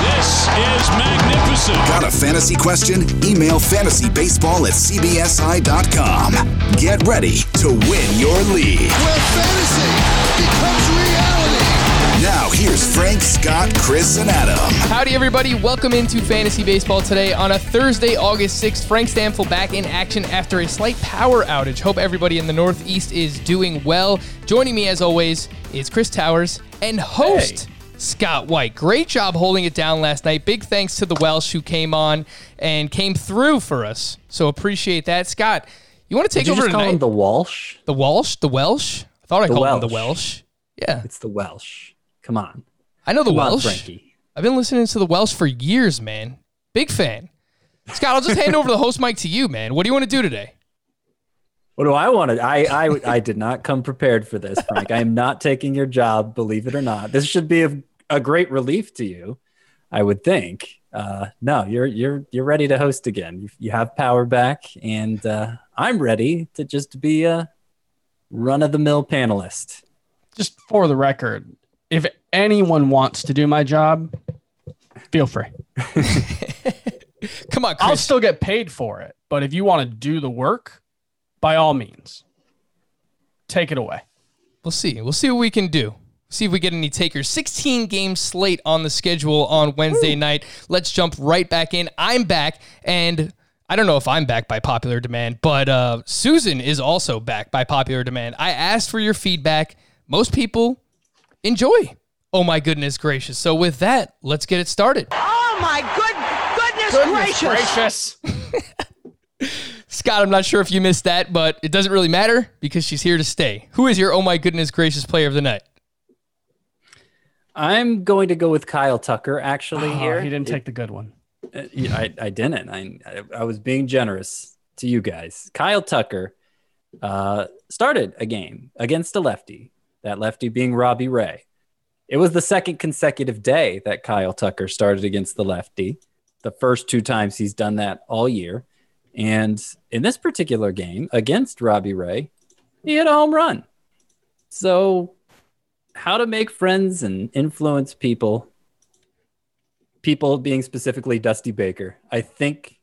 This is magnificent. Got a fantasy question? Email fantasybaseball at cbsi.com. Get ready to win your league. where fantasy becomes reality. Now, here's Frank, Scott, Chris, and Adam. Howdy, everybody. Welcome into Fantasy Baseball today on a Thursday, August 6th. Frank Stampfl back in action after a slight power outage. Hope everybody in the Northeast is doing well. Joining me, as always, is Chris Towers and host Scott White. Great job holding it down last night. Big thanks to the Welsh who came on and came through for us. So appreciate that. Scott, you want to take Did you over just call tonight? him the Walsh? the Walsh? The Welsh? I thought I The called him the Welsh. Welsh. Yeah, It's the Welsh. Come on. I know the Come Welsh. Frankie. I've been listening to the Welsh for years, man. Big fan. Scott, I'll just hand over the host mic to you, man. What do you want to do today? What do I want to? I, I I did not come prepared for this, Frank. I am not taking your job, believe it or not. This should be a, a great relief to you, I would think. Uh, no, you're you're you're ready to host again. You, you have power back, and uh, I'm ready to just be a run of the mill panelist. just for the record, if anyone wants to do my job, feel free. Come on, I'll still get paid for it. But if you want to do the work, by all means, take it away. we'll see. We'll see what we can do. See if we get any takers. 16 game slate on the schedule on Wednesday night. Let's jump right back in. I'm back, and I don't know if I'm back by popular demand, but uh, Susan is also back by popular demand. I asked for your feedback. Most people enjoy. Oh my goodness gracious. So with that, let's get it started. Oh my good goodness, gracious. Gracious. Scott, I'm not sure if you missed that, but it doesn't really matter because she's here to stay. Who is your oh my goodness gracious player of the night? I'm going to go with Kyle Tucker. Actually, Oh, here he didn't It- take the good one. Uh, I, I didn't. I, I I was being generous to you guys. Kyle Tucker uh, started a game against a lefty. That lefty being Robbie Ray. It was the second consecutive day that Kyle Tucker started against the lefty. The first two times he's done that all year. And in this particular game against Robbie Ray, he hit a home run. So, how to make friends and influence people people being specifically Dusty Baker. I think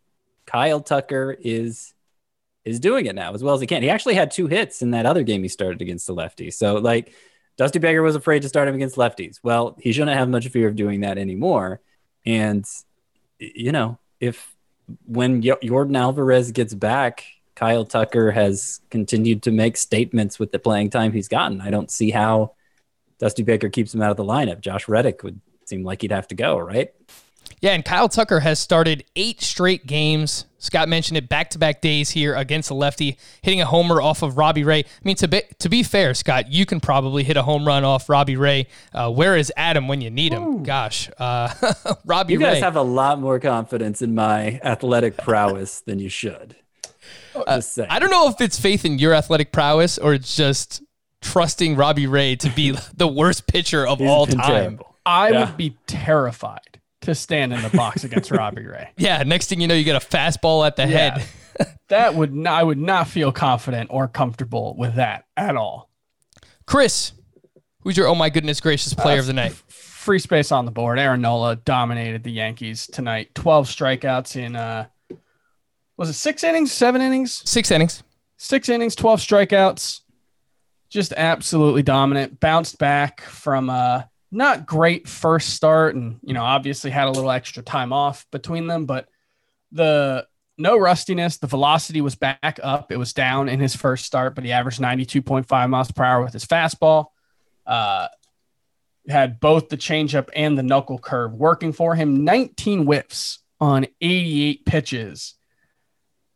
Kyle Tucker is is doing it now as well as he can. He actually had two hits in that other game he started against the lefty. So like Dusty Baker was afraid to start him against lefties. Well, he shouldn't have much fear of doing that anymore. And you know, if when Yordan Alvarez gets back, Kyle Tucker has continued to make statements with the playing time he's gotten. I don't see how Dusty Baker keeps him out of the lineup. Josh Reddick would seem like he'd have to go, right? Yeah, and Kyle Tucker has started eight straight games. Scott mentioned it back to back days here against the lefty, hitting a homer off of Robbie Ray. I mean, to be, to be fair, Scott, you can probably hit a home run off Robbie Ray. Uh, where is Adam when you need him? Gosh, uh, Robbie You guys Ray. have a lot more confidence in my athletic prowess than you should. Just saying. I don't know if it's faith in your athletic prowess or it's just trusting Robbie Ray to be the worst pitcher of He's all time. terrible. I Yeah. would be terrified to stand in the box against Robbie Ray. Yeah, next thing you know, you get a fastball at the Yeah. head. That would not, I would not feel confident or comfortable with that at all. Chris, who's your oh my goodness gracious player of the night? Free space on the board. Aaron Nola dominated the Yankees tonight. 12 strikeouts in uh was it 6 innings, 7 innings? Six innings. Six innings, 12 strikeouts. Just absolutely dominant. Bounced back from uh, not great first start, and you know, obviously had a little extra time off between them, but the no rustiness, the velocity was back up. It was down in his first start, but he averaged 92.5 miles per hour with his fastball. Uh, had both the changeup and the knuckle curve working for him. 19 whiffs on 88 pitches.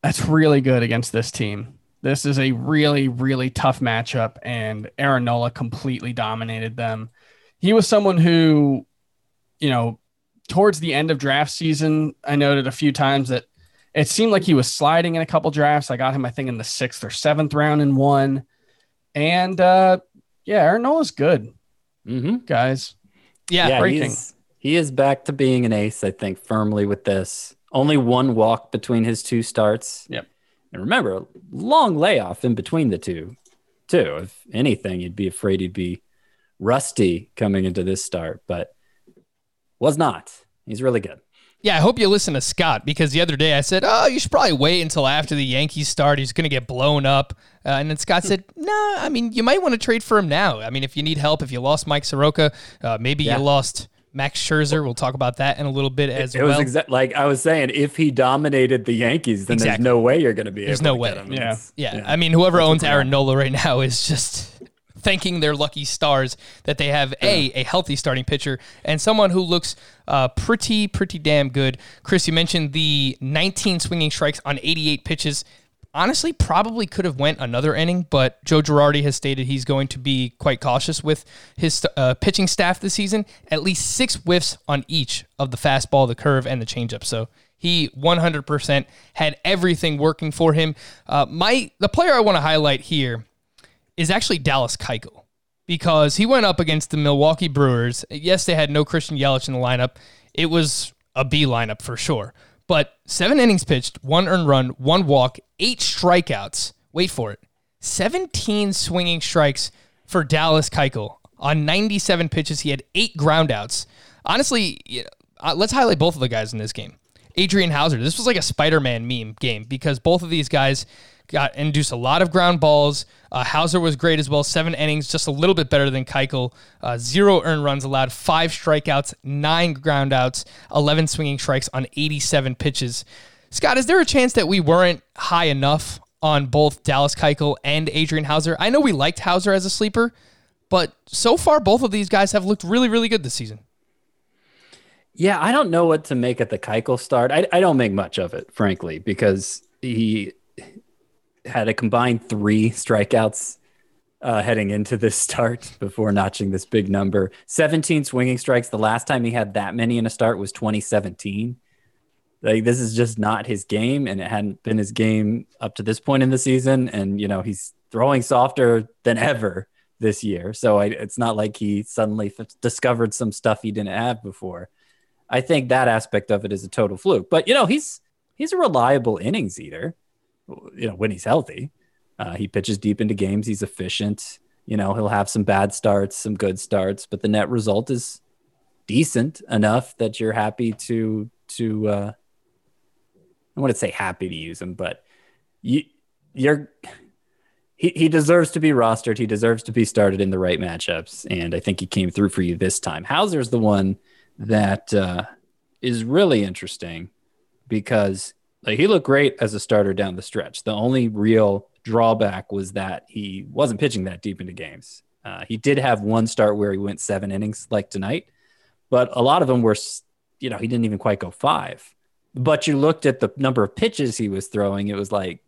That's really good against this team. This is a really, really tough matchup, and Aaron Nola completely dominated them. He was someone who, you know, towards the end of draft season, I noted a few times that it seemed like he was sliding in a couple drafts. I got him, I think, in the sixth or seventh round in one. And uh, yeah, Aaron Nola's good, Mm-hmm. guys. Yeah, yeah, breaking. he's, he is back to being an ace, I think, firmly with this. Only one walk between his two starts. Yep. And remember, long layoff in between the two, too. If anything, you'd be afraid he'd be rusty coming into this start, but was not. He's really good. Yeah, I hope you listen to Scott because the other day I said, "Oh, you should probably wait until after the Yankees start. He's going to get blown up." Uh, and then Scott said, "No, I mean you might want to trade for him now. I mean if you need help, if you lost Mike Soroka, uh, maybe Yeah. you lost Max Scherzer. We'll talk about that in a little bit as it well." was exact like I was saying, if he dominated the Yankees, then Exactly. there's no way you're going to be There's able no to way. get him. Yeah. It's- Yeah, I mean, whoever That's owns Aaron. Nola right now is just thanking their lucky stars that they have a a healthy starting pitcher and someone who looks uh, pretty pretty damn good. Chris, you mentioned the 19 swinging strikes on 88 pitches. Honestly, probably could have went another inning, but Joe Girardi has stated he's going to be quite cautious with his uh, pitching staff this season. At least six whiffs on each of the fastball, the curve, and the changeup. So he 100% had everything working for him. Uh, my the player I want to highlight here is actually Dallas Keuchel because he went up against the Milwaukee Brewers. Yes, they had no Christian Yelich in the lineup. It was a B lineup for sure. But seven innings pitched, one earned run, one walk, eight strikeouts. Wait for it. 17 swinging strikes for Dallas Keuchel. On 97 pitches, he had eight groundouts. Honestly, uh, let's highlight both of the guys in this game. Adrian Houser. This was like a Spider-Man meme game because both of these guys got induced a lot of ground balls. Uh, Houser was great as well. Seven innings, just a little bit better than Keuchel. Uh, zero earned runs allowed, five strikeouts, nine groundouts, 11 swinging strikes on 87 pitches. Scott, is there a chance that we weren't high enough on both Dallas Keuchel and Adrian Houser? I know we liked Houser as a sleeper, but so far both of these guys have looked really, really good this season. Yeah, I don't know what to make at the Keuchel start. I, I don't make much of it, frankly, because he had a combined three strikeouts uh, heading into this start before notching this big number. 17 swinging strikes. The last time he had that many in a start was 2017. Like this is just not his game, and it hadn't been his game up to this point in the season. And you know he's throwing softer than ever this year, so I, it's not like he suddenly f- discovered some stuff he didn't have before. I think that aspect of it is a total fluke. But you know, he's he's a reliable innings eater. You know, when he's healthy, uh, he pitches deep into games. He's efficient. You know, he'll have some bad starts, some good starts, but the net result is decent enough that you're happy to to. Uh, I wouldn't say happy to use him, but you you're he, he deserves to be rostered. He deserves to be started in the right matchups, and I think he came through for you this time. Houser's the one that uh, is really interesting because like, he looked great as a starter down the stretch. The only real drawback was that he wasn't pitching that deep into games. Uh, he did have one start where he went seven innings, like tonight, but a lot of them were, you know, he didn't even quite go five. But you looked at the number of pitches he was throwing, it was like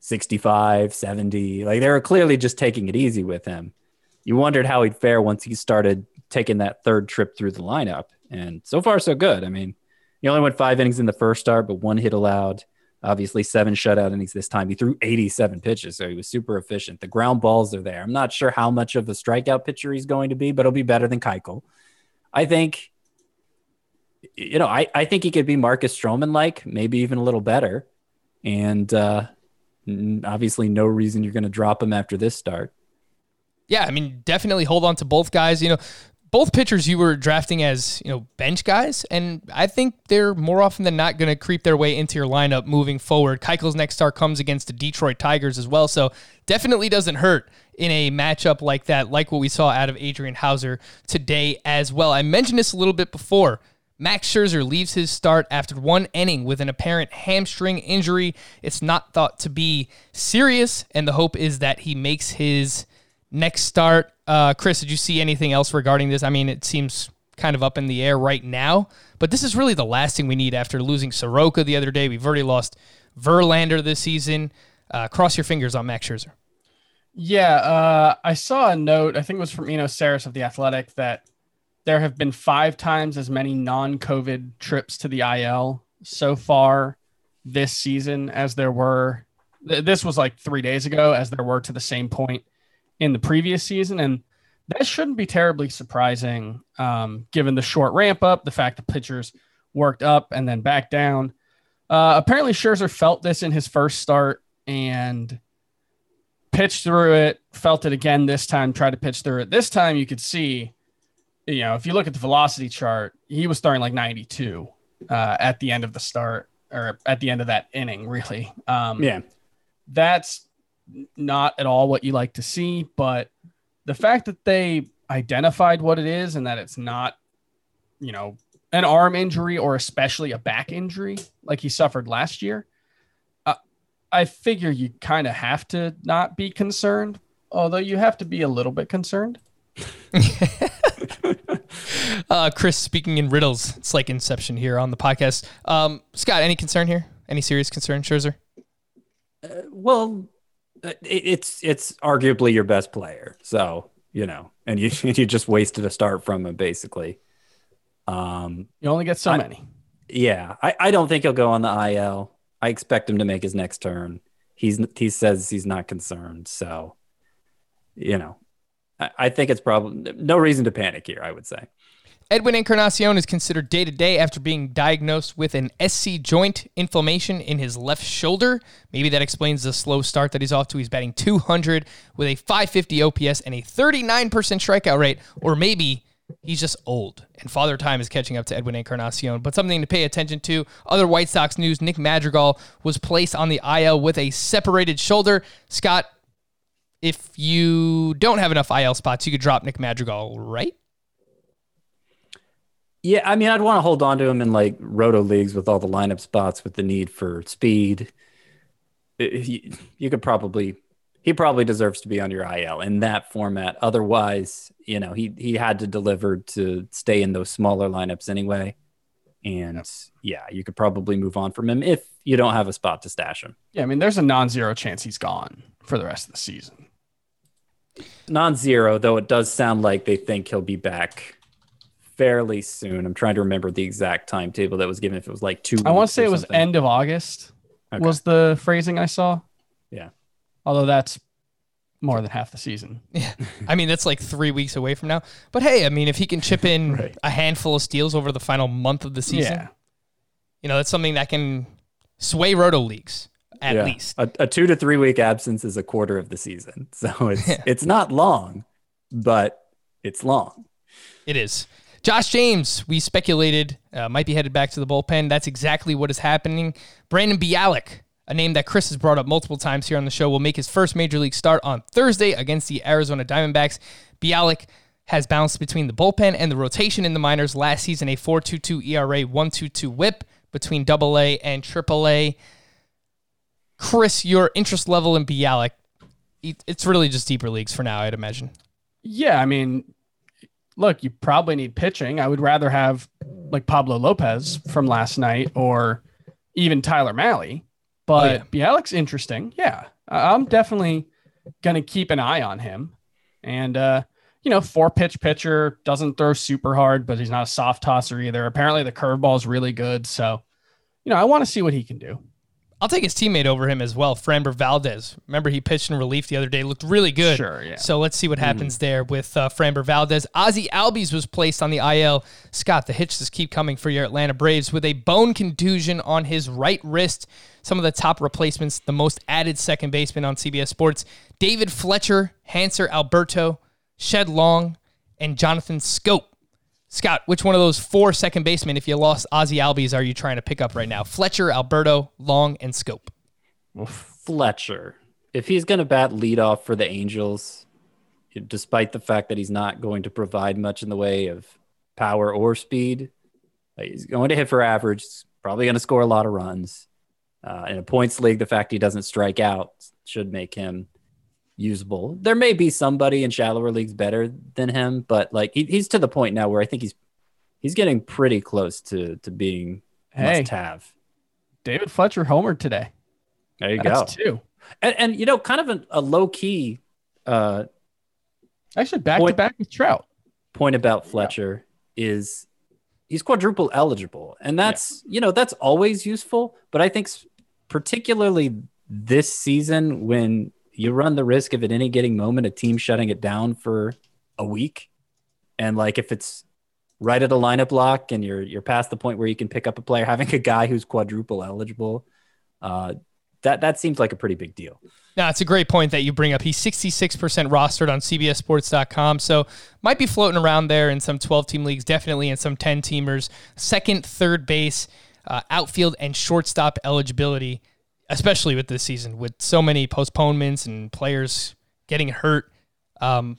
65, 70. Like they were clearly just taking it easy with him. You wondered how he'd fare once he started taking that third trip through the lineup. And so far, so good. I mean, he only went five innings in the first start, but one hit allowed. Obviously, seven shutout innings this time. He threw 87 pitches, so he was super efficient. The ground balls are there. I'm not sure how much of a strikeout pitcher he's going to be, but he'll be better than Keuchel. I think, you know, I, I think he could be Marcus Stroman like, maybe even a little better. And uh, obviously, no reason you're going to drop him after this start. Yeah, I mean, definitely hold on to both guys. You know, both pitchers you were drafting as you know bench guys, and I think they're more often than not going to creep their way into your lineup moving forward. Keuchel's next start comes against the Detroit Tigers as well, so definitely doesn't hurt in a matchup like that, like what we saw out of Adrian Houser today as well. I mentioned this a little bit before. Max Scherzer leaves his start after one inning with an apparent hamstring injury. It's not thought to be serious, and the hope is that he makes his next start. Uh, Chris, did you see anything else regarding this? I mean, it seems kind of up in the air right now, but this is really the last thing we need after losing Soroka the other day. We've already lost Verlander this season. Uh, cross your fingers on Max Scherzer. Yeah, uh, I saw a note. I think it was from Eno Sarris of the Athletic that there have been five times as many non-COVID trips to the IL so far this season as there were. th- This was like three days ago, as there were to the same point in the previous season, and that shouldn't be terribly surprising, um, given the short ramp up, the fact the pitchers worked up and then back down. Uh, apparently, Scherzer felt this in his first start and pitched through it, felt it again this time, tried to pitch through it. This time you could see, you know, if you look at the velocity chart, he was throwing like 92 uh, at the end of the start or at the end of that inning, really. Um, Yeah. That's not at all what you like to see, but the fact that they identified what it is and that it's not, you know, an arm injury or especially a back injury like he suffered last year, uh, I figure you kind of have to not be concerned, although you have to be a little bit concerned. Uh, Chris, speaking in riddles, it's like Inception here on the podcast. Um, Scott, any concern here? Any serious concern, Scherzer? Well, uh, it, it's it's arguably your best player, so you know, and you you just wasted a start from him basically. Um, You only get so I- many. yeah, I, I don't think he'll go on the IL. I expect him to make his next turn. He's he says he's not concerned, so you know, I, I think it's probably no reason to panic here. I would say. Edwin Encarnacion is considered day to day after being diagnosed with an SC joint inflammation in his left shoulder. Maybe that explains the slow start that he's off to. He's batting 200 with a 550 OPS and a 39% strikeout rate, or maybe he's just old and father time is catching up to Edwin Encarnacion. But something to pay attention to. Other White Sox news: Nick Madrigal was placed on the IL with a separated shoulder. Scott, if you don't have enough IL spots, you could drop Nick Madrigal, right? Yeah, I mean, I'd want to hold on to him in like roto leagues with all the lineup spots with the need for speed. You could probably, he probably deserves to be on your IL in that format. Otherwise, you know, he he had to deliver to stay in those smaller lineups anyway. And yeah, you could probably move on from him if you don't have a spot to stash him. Yeah, I mean, there's a non-zero chance he's gone for the rest of the season. Non-zero, though, it does sound like they think he'll be back fairly soon. I'm trying to remember the exact timetable that was given. If it was like two, I want to say or it was something. end of August Okay. was the phrasing I saw. Yeah. Although that's more than half the season. Yeah. I mean, that's like three weeks away from now. But hey, I mean, if he can chip in Right. a handful of steals over the final month of the season, Yeah. you know, that's something that can sway roto leagues at Yeah. least. A, a two to three week absence is a quarter of the season. So it's Yeah. it's not long, but it's long. It is. Josh James, we speculated, uh, might be headed back to the bullpen. That's exactly what is happening. Brandon Bielak, a name that Chris has brought up multiple times here on the show, will make his first major league start on Thursday against the Arizona Diamondbacks. Bielak has bounced between the bullpen and the rotation in the minors last season, a 4.22 ERA, 1.22 WHIP between AA and AAA. Chris, your interest level in Bielak, it's really just deeper leagues for now, I'd imagine. Yeah, I mean, look, you probably need pitching. I would rather have like Pablo Lopez from last night or even Tyler Mahle. But Bielak's interesting. Yeah, I'm definitely going to keep an eye on him. And, uh, you know, four pitch pitcher doesn't throw super hard, but he's not a soft tosser either. Apparently, the curveball is really good. So, you know, I want to see what he can do. I'll take his teammate over him as well, Framber Valdez. Remember, he pitched in relief the other day, looked really good. Sure, yeah. So let's see what happens there with uh, Framber Valdez. Ozzy Albies was placed on the IL. Scott, the hitches keep coming for your Atlanta Braves with a bone contusion on his right wrist. Some of the top replacements, the most added second baseman on CBS Sports, David Fletcher, Hanser Alberto, Shed Long, and Jonathan Schoop. Scott, which one of those four second basemen, if you lost Ozzy Albies, are you trying to pick up right now? Fletcher, Alberto, Long, and Schoop. Fletcher. If he's going to bat leadoff for the Angels, despite the fact that he's not going to provide much in the way of power or speed, he's going to hit for average. Probably going to score a lot of runs. Uh, in a points league, the fact he doesn't strike out should make him usable. There may be somebody in shallower leagues better than him, but like he, he's to the point now where I think he's he's getting pretty close to to being Hey. must have. David Fletcher homered today. There you That's go. two. And, and you know, kind of a, a low key uh, Actually, back to Point- back with Trout. point about Fletcher is he's quadruple eligible, and that's you know that's always useful. But I think particularly this season when you run the risk of at any getting moment a team shutting it down for a week, and like if it's right at a lineup lock and you're you're past the point where you can pick up a player, having a guy who's quadruple eligible, uh, that that seems like a pretty big deal. Now, it's a great point that you bring up. He's 66% rostered on CBSSports.com, so might be floating around there in some 12 team leagues, definitely in some 10 teamers. Second, third base, uh, outfield, and shortstop eligibility, especially with this season, with so many postponements and players getting hurt. Um,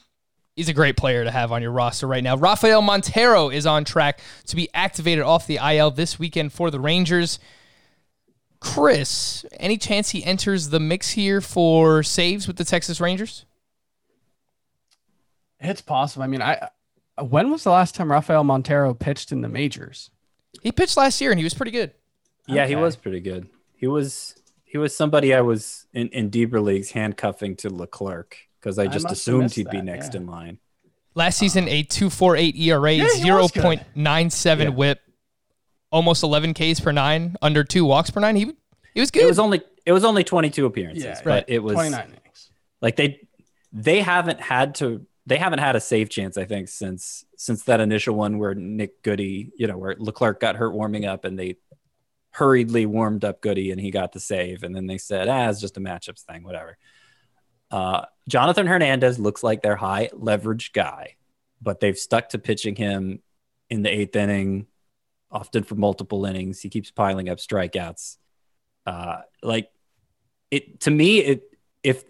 he's a great player to have on your roster right now. Rafael Montero is on track to be activated off the IL this weekend for the Rangers. Chris, any chance he enters the mix here for saves with the Texas Rangers? It's possible. I mean, I when was the last time Rafael Montero pitched in the majors? He pitched last year and he was pretty good. Yeah, he was pretty good. He was he was somebody I was in, in deeper leagues handcuffing to Leclerc because I I just must have assumed he'd be next yeah. in line. Last season, a 2.48 ERA, Yeah, he was good. 0.97 Yeah. WHIP, almost 11 Ks per nine, under two walks per nine. He he was good. It was only it was only 22 appearances, Yeah, but it was 29 innings. like they they haven't had to they haven't had a save chance I think since since that initial one where Nick Goody, you know, where Leclerc got hurt warming up and they hurriedly warmed up Goody and he got the save and then they said, "Ah, it's just a matchups thing, whatever." Uh, Jonathan Hernandez looks like their high leverage guy, but they've stuck to pitching him in the eighth inning, often for multiple innings. He keeps piling up strikeouts. Uh, like it to me, it if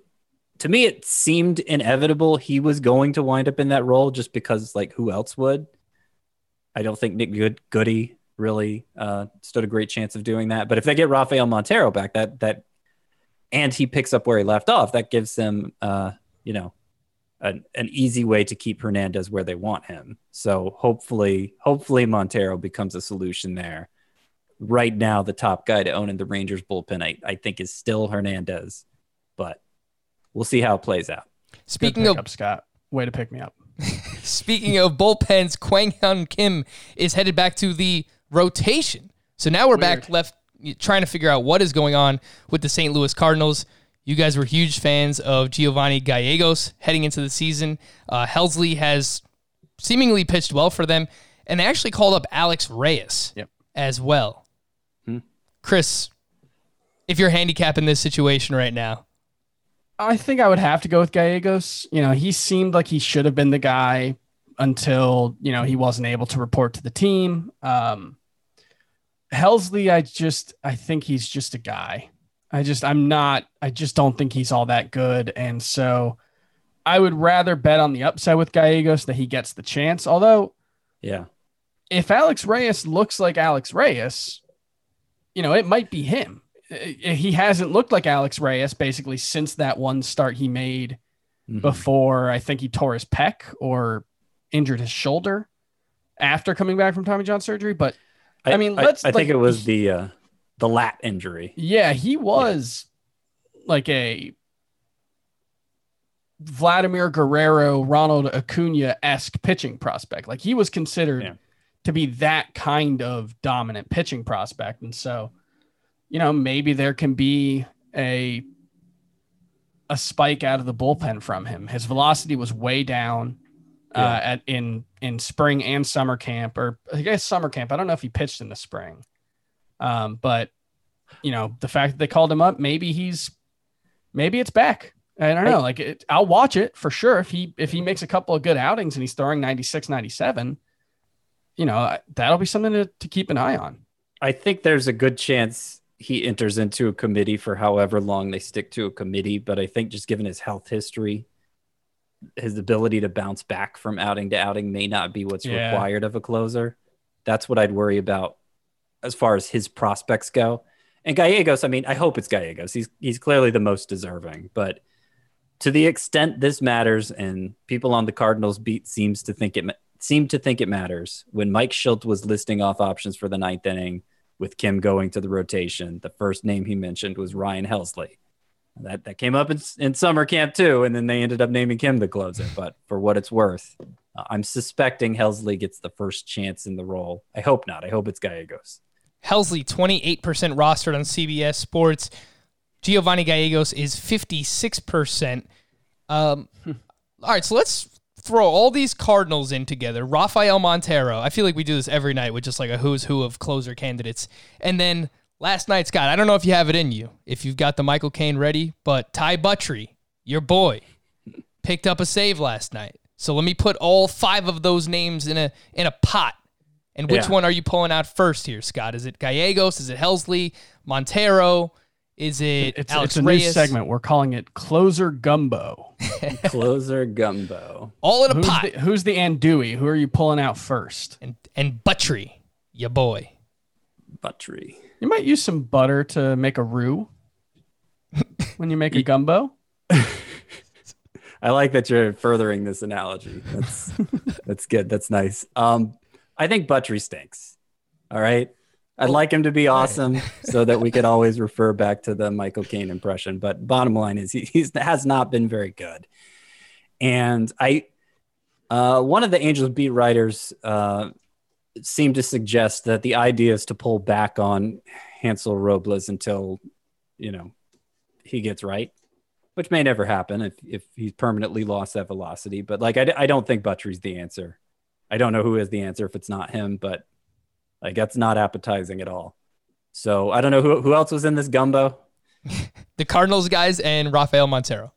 to me it seemed inevitable he was going to wind up in that role just because like who else would? I don't think Nick Good Goody really uh, stood a great chance of doing that. But if they get Rafael Montero back, that that and he picks up where he left off, that gives them uh, you know an, an easy way to keep Hernandez where they want him. So hopefully, hopefully Montero becomes a solution there. Right now, the top guy to own in the Rangers bullpen, I, I think, is still Hernandez, but we'll see how it plays out. Speaking of pickup, Scott. Way to pick me up. Speaking of bullpens, Kwang Hyun Kim is headed back to the rotation. So now we're back left trying to figure out what is going on with the St. Louis Cardinals. You guys were huge fans of Giovanni Gallegos heading into the season. Uh, Helsley has seemingly pitched well for them, and they actually called up Alex Reyes Yep. as well. Hmm. Chris, if you're handicapping this situation right now, I think I would have to go with Gallegos. You know, he seemed like he should have been the guy until, you know, he wasn't able to report to the team. Um, Helsley, I just, I think he's just a guy. I just, I'm not, I just don't think he's all that good. And so I would rather bet on the upside with Gallegos that he gets the chance. Although, Yeah. if Alex Reyes looks like Alex Reyes, you know, it might be him. He hasn't looked like Alex Reyes basically since that one start he made Mhm. before I think he tore his pec or injured his shoulder after coming back from Tommy John surgery. But I mean, let's, I, like, think it was the uh, the lat injury. yeah, he was like a Vladimir Guerrero, Ronald Acuna esque pitching prospect. Like he was considered Yeah. to be that kind of dominant pitching prospect. And so, you know, maybe there can be a a spike out of the bullpen from him. His velocity was way down uh, at in in spring and summer camp, or I guess summer camp. I don't know if he pitched in the spring, um, but you know, the fact that they called him up, maybe he's maybe it's back. I don't know. Like it, I'll watch it for sure. If he if he makes a couple of good outings and he's throwing 96, 97, you know, that'll be something to, to keep an eye on. I think there's a good chance he enters into a committee for however long they stick to a committee. But I think just given his health history, his ability to bounce back from outing to outing may not be what's Yeah. required of a closer. That's what I'd worry about as far as his prospects go. And Gallegos, I mean, I hope it's Gallegos. He's he's clearly the most deserving, but to the extent this matters, and people on the Cardinals beat seems to think it seemed to think it matters. When Mike Shildt was listing off options for the ninth inning, with Kim going to the rotation, the first name he mentioned was Ryan Helsley. That that came up in, in summer camp too, and then they ended up naming Kim the closer. But for what it's worth, uh, I'm suspecting Helsley gets the first chance in the role. I hope not. I hope it's Gallegos. Helsley, 28% rostered on CBS Sports. Giovanni Gallegos is 56%. Um, all right, so let's throw all these Cardinals in together. Rafael Montero. I feel like we do this every night with just like a who's who of closer candidates. And then last night, Scott, I don't know if you have it in you, if you've got the Michael Caine ready, but Ty Buttrey, your boy, picked up a save last night. So let me put all five of those names in a in a pot. And which Yeah. one are you pulling out first here, Scott? Is it Gallegos? Is it Helsley? Montero? Is it It's, Alex it's a Reyes? new segment. We're calling it Closer Gumbo. Closer gumbo. All in a Who's pot. the, who's the andouille? Who are you pulling out first? and and Buttrey, your boy. Buttrey. You might use some butter to make a roux when you make a gumbo. I like that you're furthering this analogy. That's that's good. That's nice. Um, I think Buttrey stinks. All right. I'd like him to be awesome so that we could always refer back to the Michael Caine impression. But bottom line is he he's, has not been very good. And I, uh, one of the Angels beat writers uh, seemed to suggest that the idea is to pull back on Hansel Robles until, you know, he gets right which may never happen if, if he's permanently lost that velocity. But like, I, I don't think Buttrey's the answer. I don't know who is the answer if it's not him, but like, that's not appetizing at all. So I don't know who, who else was in this gumbo. The Cardinals guys and Rafael Montero.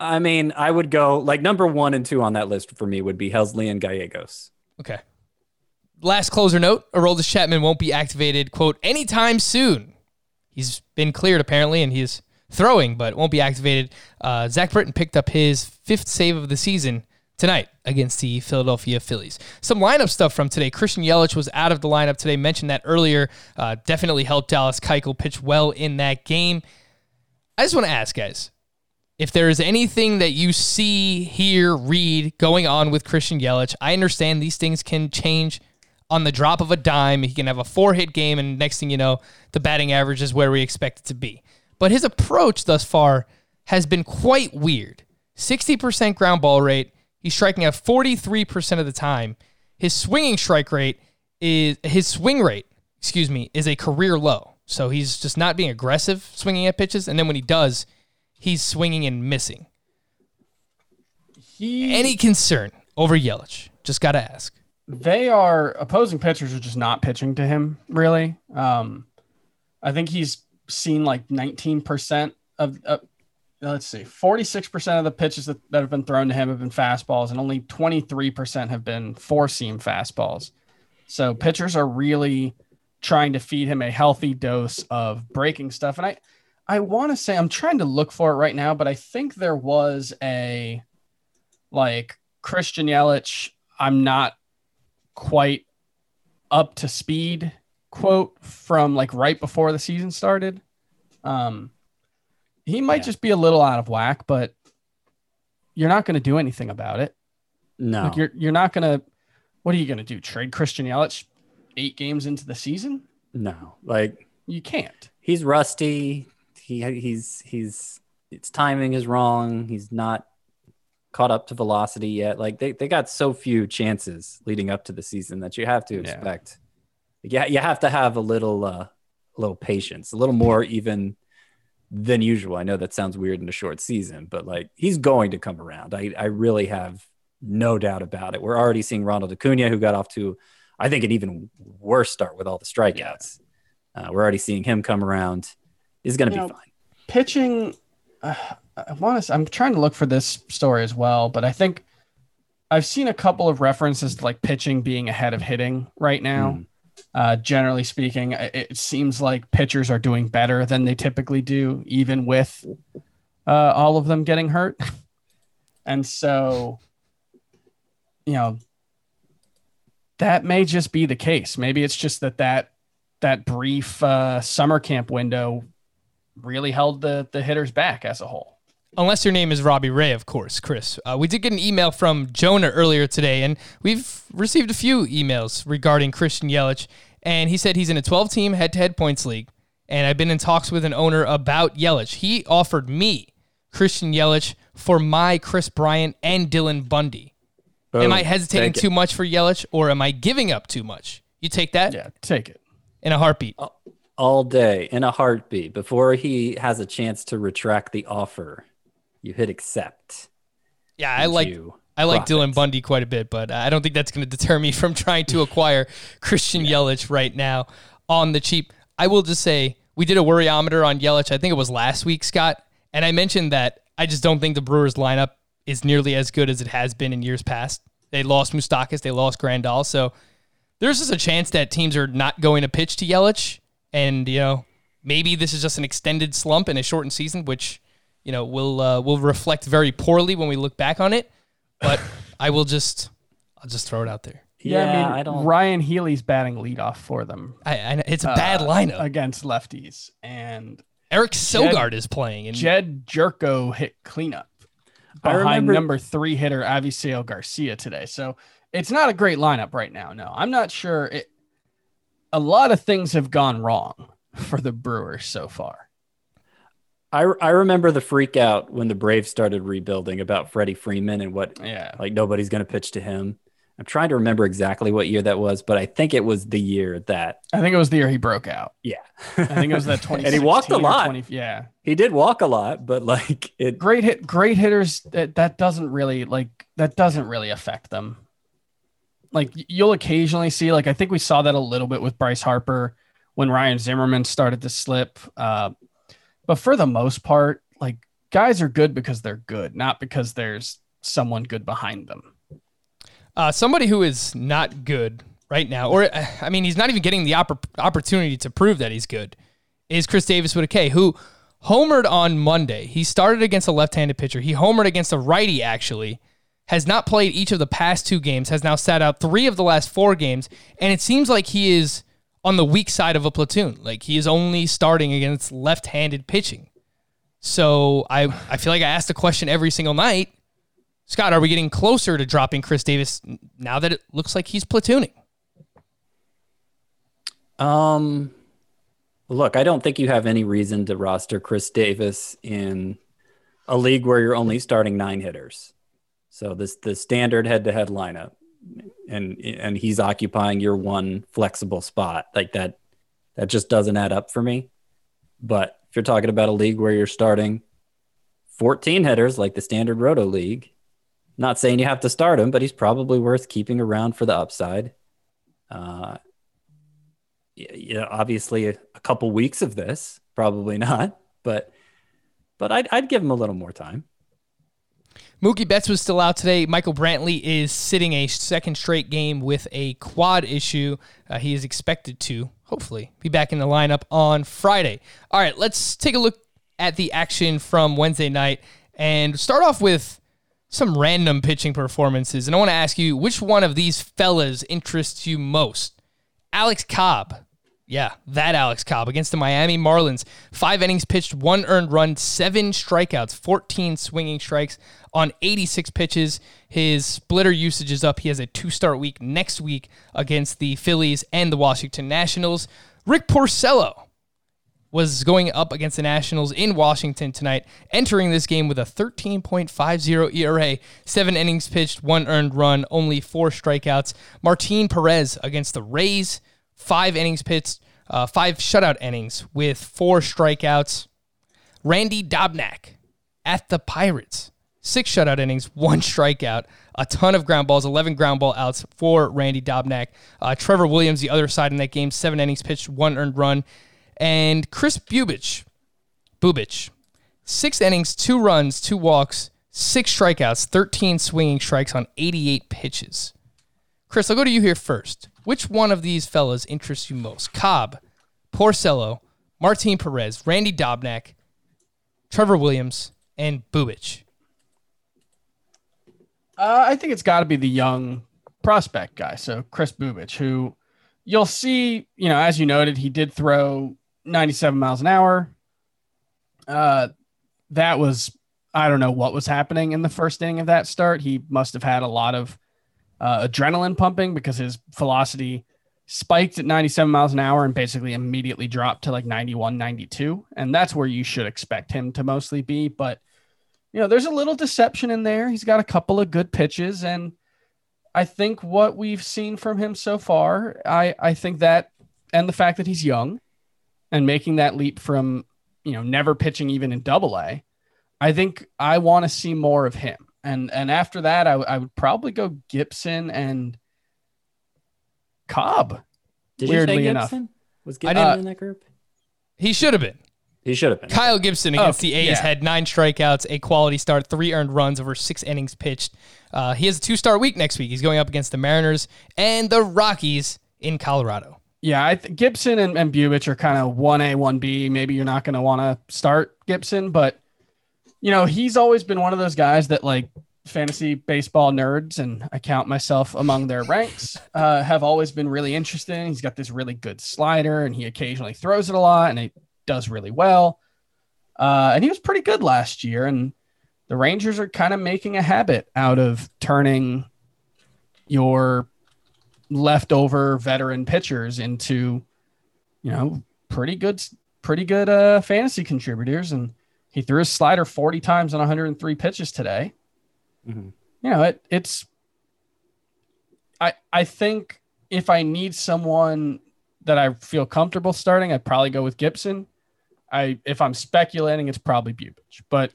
I mean, I would go like number one and two on that list for me would be Helsley and Gallegos. Okay. Last closer note: Aroldis Chapman won't be activated, quote, anytime soon. He's been cleared apparently, and he's throwing, but won't be activated. Uh, Zach Britton picked up his fifth save of the season tonight against the Philadelphia Phillies. Some lineup stuff from today. Christian Yelich was out of the lineup today. Mentioned that earlier. Uh, definitely helped Dallas Keuchel pitch well in that game. I just want to ask, guys, if there is anything that you see, hear, read going on with Christian Yelich, I understand these things can change on the drop of a dime. He can have a four hit game, and next thing you know, the batting average is where we expect it to be. But his approach thus far has been quite weird 60% ground ball rate. He's striking out 43% of the time. His swinging strike rate is his swing rate, excuse me, is a career low. So he's just not being aggressive swinging at pitches. And then when he does, he's swinging and missing. He, Any concern over Yelich? Just got to ask. they are opposing pitchers are just not pitching to him really. Um, I think he's seen like 19% of, uh, let's see, 46% of the pitches that, that have been thrown to him have been fastballs, and only 23% have been four seam fastballs. So pitchers are really trying to feed him a healthy dose of breaking stuff. And I, I want to say I'm trying to look for it right now, but I think there was a like Christian Yelich. I'm not quite up to speed quote from like right before the season started. Um, he might Yeah. just be a little out of whack, but you're not going to do anything about it. No, Like you're you're not going to. What are you going to do? Trade Christian Yelich eight games into the season? no, like You can't. he's rusty. He he's he's its timing is wrong. He's not caught up to velocity yet. Like they, they got so few chances leading up to the season that you have to expect. Yeah, you have to have a little uh, a little patience, a little more even than usual. I know that sounds weird in a short season, but like he's going to come around. I I really have no doubt about it. We're already seeing Ronald Acuna, who got off to, I think, an even worse start with all the strikeouts. Uh, we're already seeing him come around. He's going to be know, fine. Pitching, uh, I want to. I'm trying to look for this story as well, but I think I've seen a couple of references to like pitching being ahead of hitting right now. Mm. Uh, generally speaking, it, it seems like pitchers are doing better than they typically do, even with uh, all of them getting hurt. and so, you know, that may just be the case. Maybe it's just that that that brief uh, summer camp window really held the the hitters back as a whole. Unless your name is Robbie Ray, of course, Chris. Uh, we did get an email from Jonah earlier today, and we've received a few emails regarding Christian Yelich. And he said he's in a 12 team head to head points league. And I've been in talks with an owner about Yelich. He offered me Christian Yelich for my Kris Bryant and Dylan Bundy. am I hesitating Take it. too much for Yelich, or am I giving up too much? You take that Yeah, take it. in a heartbeat. All day in a heartbeat before he has a chance to retract the offer? You hit accept. Yeah, I like I like profit. Dylan Bundy quite a bit, but uh, I don't think that's going to deter me from trying to acquire Christian Yelich right now on the cheap. I will just say we did a worryometer on Yelich. I think it was last week, Scott, and I mentioned that I just don't think the Brewers lineup is nearly as good as it has been in years past. They lost Moustakas, they lost Grandal, so there's just a chance that teams are not going to pitch to Yelich, and you know maybe this is just an extended slump in a shortened season, which you know will uh, will reflect very poorly when we look back on it. But I will just I'll just throw it out there. Yeah, Yeah, I mean, I don't. Ryan Healy's batting leadoff for them I, I it's a bad uh, lineup. against lefties, and Eric Sogard is playing, and Jedd Gyorko hit cleanup I behind remember- number three hitter Avisail Garcia today. So it's not a great lineup right now. No, I'm not sure. It, a lot of things have gone wrong for the Brewers so far. I, I remember the freak out when the Braves started rebuilding about Freddie Freeman and what Yeah. like nobody's going to pitch to him. I'm trying to remember exactly what year that was, but I think it was the year that I think it was the year he broke out. yeah. I think it was that 20. and he walked a lot. yeah. He did walk a lot, but like it Great hit, great hitters. That, that doesn't really like, that doesn't really affect them. Like you'll occasionally see, like, I think we saw that a little bit with Bryce Harper when Ryan Zimmerman started to slip. Uh, but for the most part, like guys are good because they're good, not because there's someone good behind them. uh, somebody who is not good right now, or I mean, he's not even getting the oppor- opportunity to prove that he's good, is Khris Davis with a K, who homered on Monday. He started against a left-handed pitcher. He homered against a righty, actually. Has not played each of the past two games. Has now sat out three of the last four games, and it seems like he is on the weak side of a platoon. Like he is only starting against left-handed pitching. So I I feel like I ask the question every single night. Scott, are we getting closer to dropping Khris Davis now that it looks like he's platooning? Um, look, I don't think you have any reason to roster Khris Davis in a league where you're only starting nine hitters. So this the standard head-to-head lineup, and and he's occupying your one flexible spot like that. That just doesn't add up for me. But if you're talking about a league where you're starting 14 hitters like the standard Roto League, not saying you have to start him, but he's probably worth keeping around for the upside. Uh, you know, obviously a, a couple weeks of this, probably not, but but I'd I'd give him a little more time. Mookie Betts was still out today. Michael Brantley is sitting a second straight game with a quad issue. Uh, he is expected to, hopefully, be back in the lineup on Friday. All right, let's take a look at the action from Wednesday night and start off with some random pitching performances. And I want to ask you which one of these fellas interests you most? Alex Cobb. Yeah, that Alex Cobb against the Miami Marlins. Five innings pitched, one earned run, seven strikeouts, 14 swinging strikes on 86 pitches. His splitter usage is up. He has a two start week next week against the Phillies and the Washington Nationals. Rick Porcello was going up against the Nationals in Washington tonight, entering this game with a 13.50 ERA, seven innings pitched, one earned run, only four strikeouts. Martin Perez against the Rays, five innings pitched, uh, five shutout innings with four strikeouts. Randy Dobnak at the Pirates, six shutout innings, one strikeout, a ton of ground balls, 11 ground ball outs for Randy Dobnak. Uh, Trevor Williams, the other side in that game, seven innings pitched, one earned run. And Kris Bubic, Bubic Six innings, two runs, two walks, six strikeouts, 13 swinging strikes on 88 pitches. Chris, I'll go to you here first. Which one of these fellas interests you most? Cobb, Porcello, Martin Perez, Randy Dobnak, Trevor Williams, and Bubic. Uh, I think it's got to be the young prospect guy. So Kris Bubic, who you'll see, you know, as you noted, he did throw 97 miles an hour. Uh, that was, I don't know what was happening in the first inning of that start. He must have had a lot of uh, adrenaline pumping because his velocity spiked at 97 miles an hour and basically immediately dropped to like 91, 92. And that's where you should expect him to mostly be. But, you know, there's a little deception in there. He's got a couple of good pitches. And I think what we've seen from him so far, I, I think that, and the fact that he's young and making that leap from, you know, never pitching even in double A, I think I want to see more of him. And, and after that, I, I would probably go Gibson and Cobb. Did weirdly you say enough. Gibson? Was I Gibson didn't- in that group? He should have been. He should have been. Kyle Gibson against Okay, the A's yeah. had nine strikeouts, a quality start, three earned runs over six innings pitched. Uh, he has a two star week next week. He's going up against the Mariners and the Rockies in Colorado. Yeah, I th- Gibson and, and Bubic are kind of one A, one B. Maybe you're not going to want to start Gibson, but you know he's always been one of those guys that like fantasy baseball nerds, and I count myself among their ranks. Uh, have always been really interested. in. He's got this really good slider, and he occasionally throws it a lot, and he does really well. Uh, and he was pretty good last year, and the Rangers are kind of making a habit out of turning your leftover veteran pitchers into, you know, pretty good, pretty good uh, fantasy contributors. And he threw his slider 40 times on 103 pitches today. Mhm. You know, it, it's, I, I think if I need someone that I feel comfortable starting, I'd probably go with Gibson. I, if I'm speculating, it's probably Bubic, but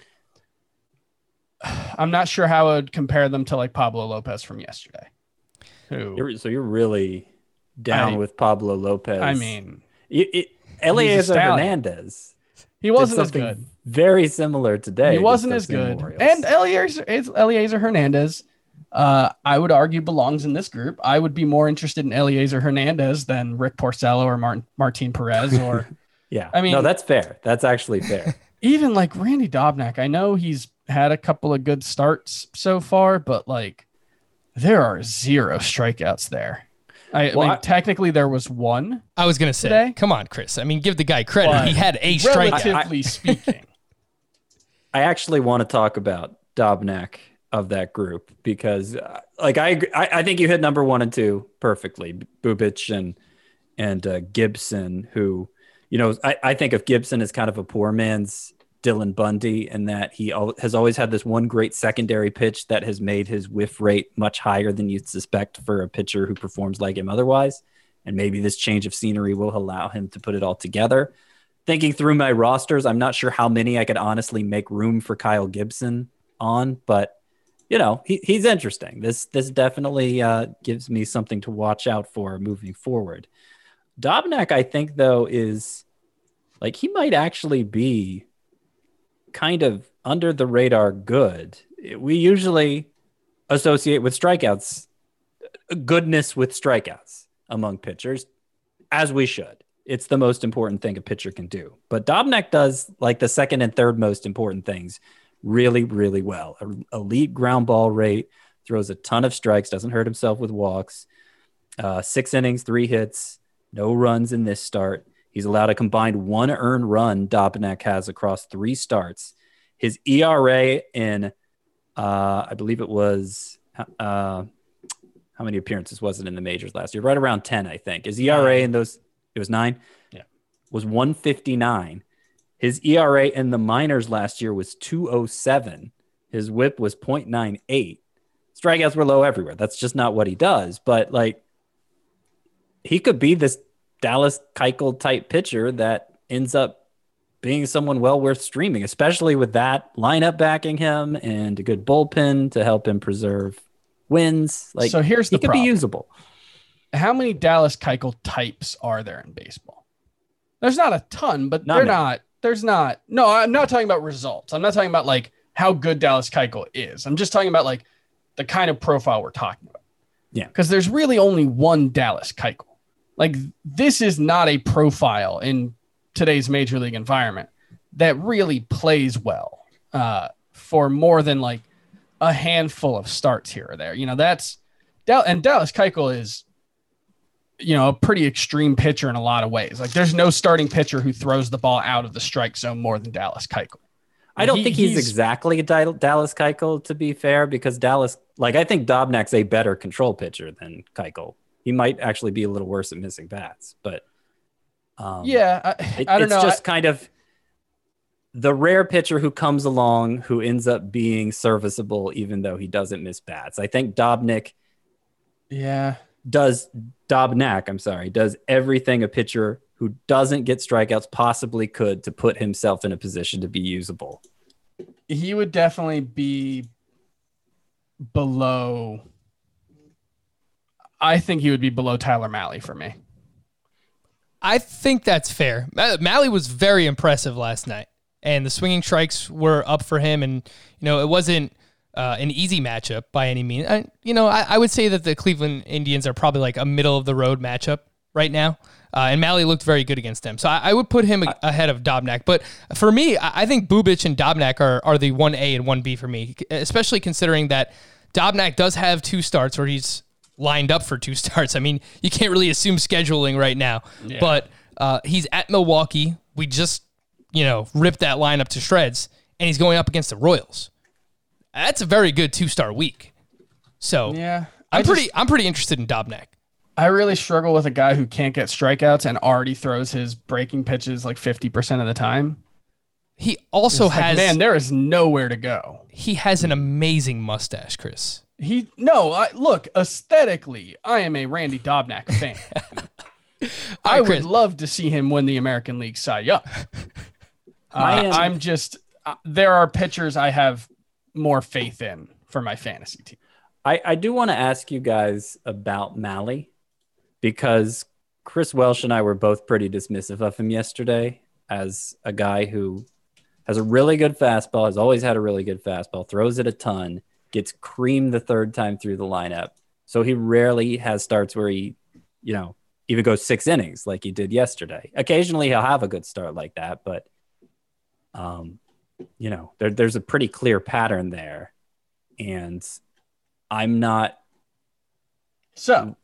I'm not sure how I would compare them to like Pablo Lopez from yesterday. Who You're, so you're really down I- with Pablo Lopez. I mean, it, Eliezer. Hernandez. he wasn't as good. Very similar today. He wasn't as good. And Eliezer, Eliezer Hernandez, uh, I would argue belongs in this group. I would be more interested in Eliezer Hernandez than Rick Porcello or Martin Martin Perez or yeah, I mean- no, that's fair. That's actually fair. even like Randy Dobnak. I know he's had a couple of good starts so far, but like there are zero strikeouts there. I, Well, I mean, I- technically there was one, I was going to say, Today? come on, Chris. I mean, give the guy credit. But he had a strikeout. relatively speaking. I actually want to talk about Dobnak of that group because, uh, like, I, I I think you hit number one and two perfectly, Bubic and and uh, Gibson, who, you know, I, I think of Gibson as kind of a poor man's Dylan Bundy, and that he al- has always had this one great secondary pitch that has made his whiff rate much higher than you'd suspect for a pitcher who performs like him otherwise. And maybe this change of scenery will allow him to put it all together thinking through my rosters, I'm not sure how many I could honestly make room for Kyle Gibson on, but you know, he, he's interesting. This this definitely uh, gives me something to watch out for moving forward. Dobnak, I think though, is like he might actually be kind of under the radar good. We usually associate with strikeouts goodness with strikeouts among pitchers, as we should. It's the most important thing a pitcher can do. But Dobnak does like the second and third most important things really, really well. Elite ground ball rate, throws a ton of strikes, doesn't hurt himself with walks. Uh, six innings, three hits, no runs in this start. He's allowed a combined one earned run Dobnak has across three starts. His ERA in, uh, I believe it was, uh, how many appearances was it in the majors last year? Right around 10, I think. His ERA in those, it was nine? Yeah. Was 159. His ERA in the minors last year was 207. His whip was 0.98. Strikeouts were low everywhere. That's just not what he does. But like, he could be this Dallas Keuchel type pitcher that ends up being someone well worth streaming, especially with that lineup backing him and a good bullpen to help him preserve wins. Like, So here's he the could problem. be usable. How many Dallas Keuchel types are there in baseball? There's not a ton, but Not they're many. not there's not. No, I'm not talking about results. I'm not talking about like how good Dallas Keuchel is. I'm just talking about like the kind of profile we're talking about. Yeah. Because there's really only one Dallas Keuchel. Like this is not a profile in today's major league environment that really plays well uh, for more than like a handful of starts here or there. You know, that's and Dallas Keuchel is you know, a pretty extreme pitcher in a lot of ways. Like there's no starting pitcher who throws the ball out of the strike zone more than Dallas Keuchel. I don't He- think he's, he's- exactly a Dallas Keuchel to be fair, because Dallas, like I think Dobnak's a better control pitcher than Keuchel. He might actually be a little worse at missing bats, but um, Yeah, I, it- I don't it's know. just I- kind of the rare pitcher who comes along who ends up being serviceable, even though he doesn't miss bats. I think Dobnik yeah, does Dobnak, I'm sorry, does everything a pitcher who doesn't get strikeouts possibly could to put himself in a position to be usable. he would definitely be below. I think he would be below Tyler Mahle for me. I think that's fair. Ma- Mahle was very impressive last night, and the swinging strikes were up for him. And you know, it wasn't uh, an easy matchup by any means. I, you know, I, I would say that the Cleveland Indians are probably like a middle of the road matchup right now. Uh, and Mahle looked very good against them, so I, I would put him a- ahead of Dobnak. But for me, I, think Bubic and Dobnak are are the one A and one B for me, especially considering that Dobnak does have two starts where he's lined up for two starts. I mean, you can't really assume scheduling right now, but uh, he's at Milwaukee. We just, you know, ripped that lineup to shreds, and he's going up against the Royals. That's a very good two star week. So Yeah, I'm I pretty, I'm pretty interested in Dobnak. I really struggle with a guy who can't get strikeouts and already throws his breaking pitches like 50% of the time. He also It's like, has, man, there is nowhere to go. he has an amazing mustache, Chris. He no, I, look aesthetically, I am a Randy Dobnak fan. I would love to see him win the American League Cy Young. Uh, I'm just uh, there are pitchers I have more faith in for my fantasy team. I, I do want to ask you guys about Mahle because Chris Welsh and I were both pretty dismissive of him yesterday as a guy who has a really good fastball, has always had a really good fastball, throws it a ton, gets creamed the third time through the lineup. So he rarely has starts where he, you know, even goes six innings like he did yesterday. Occasionally he'll have a good start like that, but um, you know, there, there's a pretty clear pattern there. And I'm not So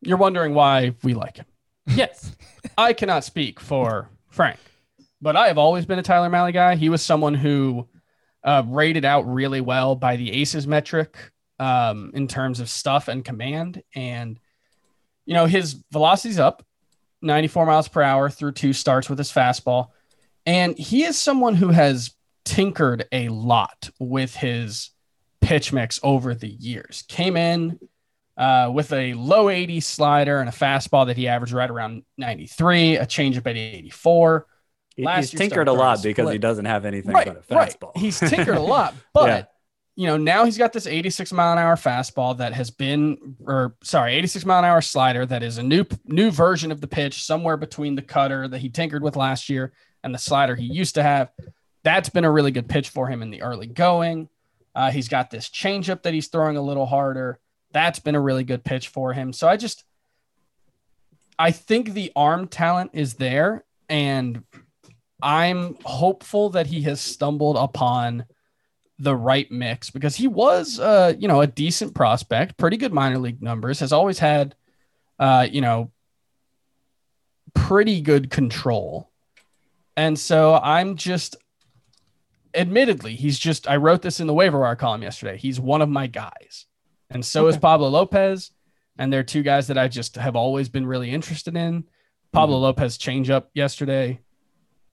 you're wondering why we like him. Yes. I cannot speak for Frank, but I have always been a Tyler Mahle guy. He was someone who uh, rated out really well by the aces metric um, in terms of stuff and command. And, you know, his velocity's up 94 miles per hour through two starts with his fastball. And he is someone who has tinkered a lot with his pitch mix over the years. Came in uh, with a low 80 slider and a fastball that he averaged right around 93, a changeup at 84. Last He's tinkered a lot because he doesn't have anything Right, but a fastball. right. He's tinkered a lot, but Yeah. you know now he's got this 86 mile an hour fastball that has been, or sorry, 86 mile an hour slider that is a new new version of the pitch, somewhere between the cutter that he tinkered with last year and the slider he used to have. That's been a really good pitch for him in the early going. Uh, he's got this changeup that he's throwing a little harder. That's been a really good pitch for him. So I just, I think the arm talent is there, and I'm hopeful that he has stumbled upon the right mix because he was, uh, you know, a decent prospect, pretty good minor league numbers, has always had, uh, you know, pretty good control. And so I'm just, admittedly, he's just, I wrote this in the waiver wire column yesterday. He's one of my guys. And so is Pablo Lopez. And they're two guys that I just have always been really interested in. Pablo Lopez changeup yesterday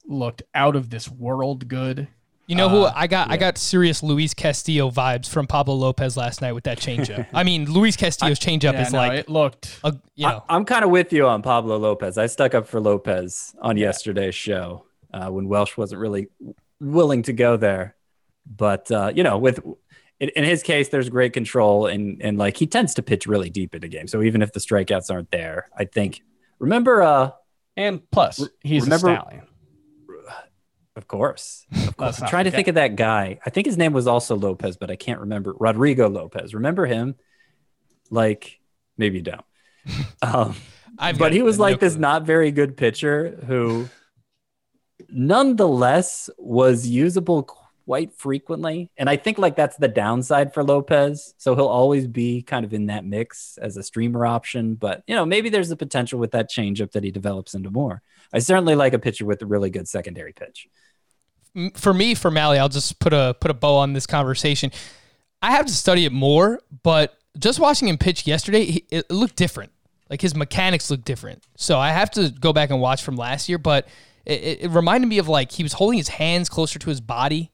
looked out of this world good. You know who Uh, I got? I got serious Luis Castillo vibes from Pablo Lopez last night with that changeup. I mean, Luis Castillo's changeup Yeah, is no, like, it looked a, you know, I, am kind of with you on Pablo Lopez. I stuck up for Lopez on yesterday's show uh, when Welsh wasn't really willing to go there. But uh, you know, with in, in his case, there's great control and and like he tends to pitch really deep into games. So even if the strikeouts aren't there, I think remember uh And plus, he's remember- a stallion. Of course. Of course. I'm trying to think of that guy. I think his name was also Lopez, but I can't remember. Rodrigo Lopez. Remember him? Like, maybe you don't. Um, but he was no like this clue. not very good pitcher who nonetheless was usable quite frequently. And I think like that's the downside for Lopez. So he'll always be kind of in that mix as a streamer option. But you know, maybe there's the potential with that changeup that he develops into more. I certainly like a pitcher with a really good secondary pitch. For me, for Mahle, I'll just put a put a bow on this conversation. I have to study it more, but just watching him pitch yesterday, he, it looked different. Like his mechanics look different. So I have to go back and watch from last year, but it, it reminded me of like he was holding his hands closer to his body.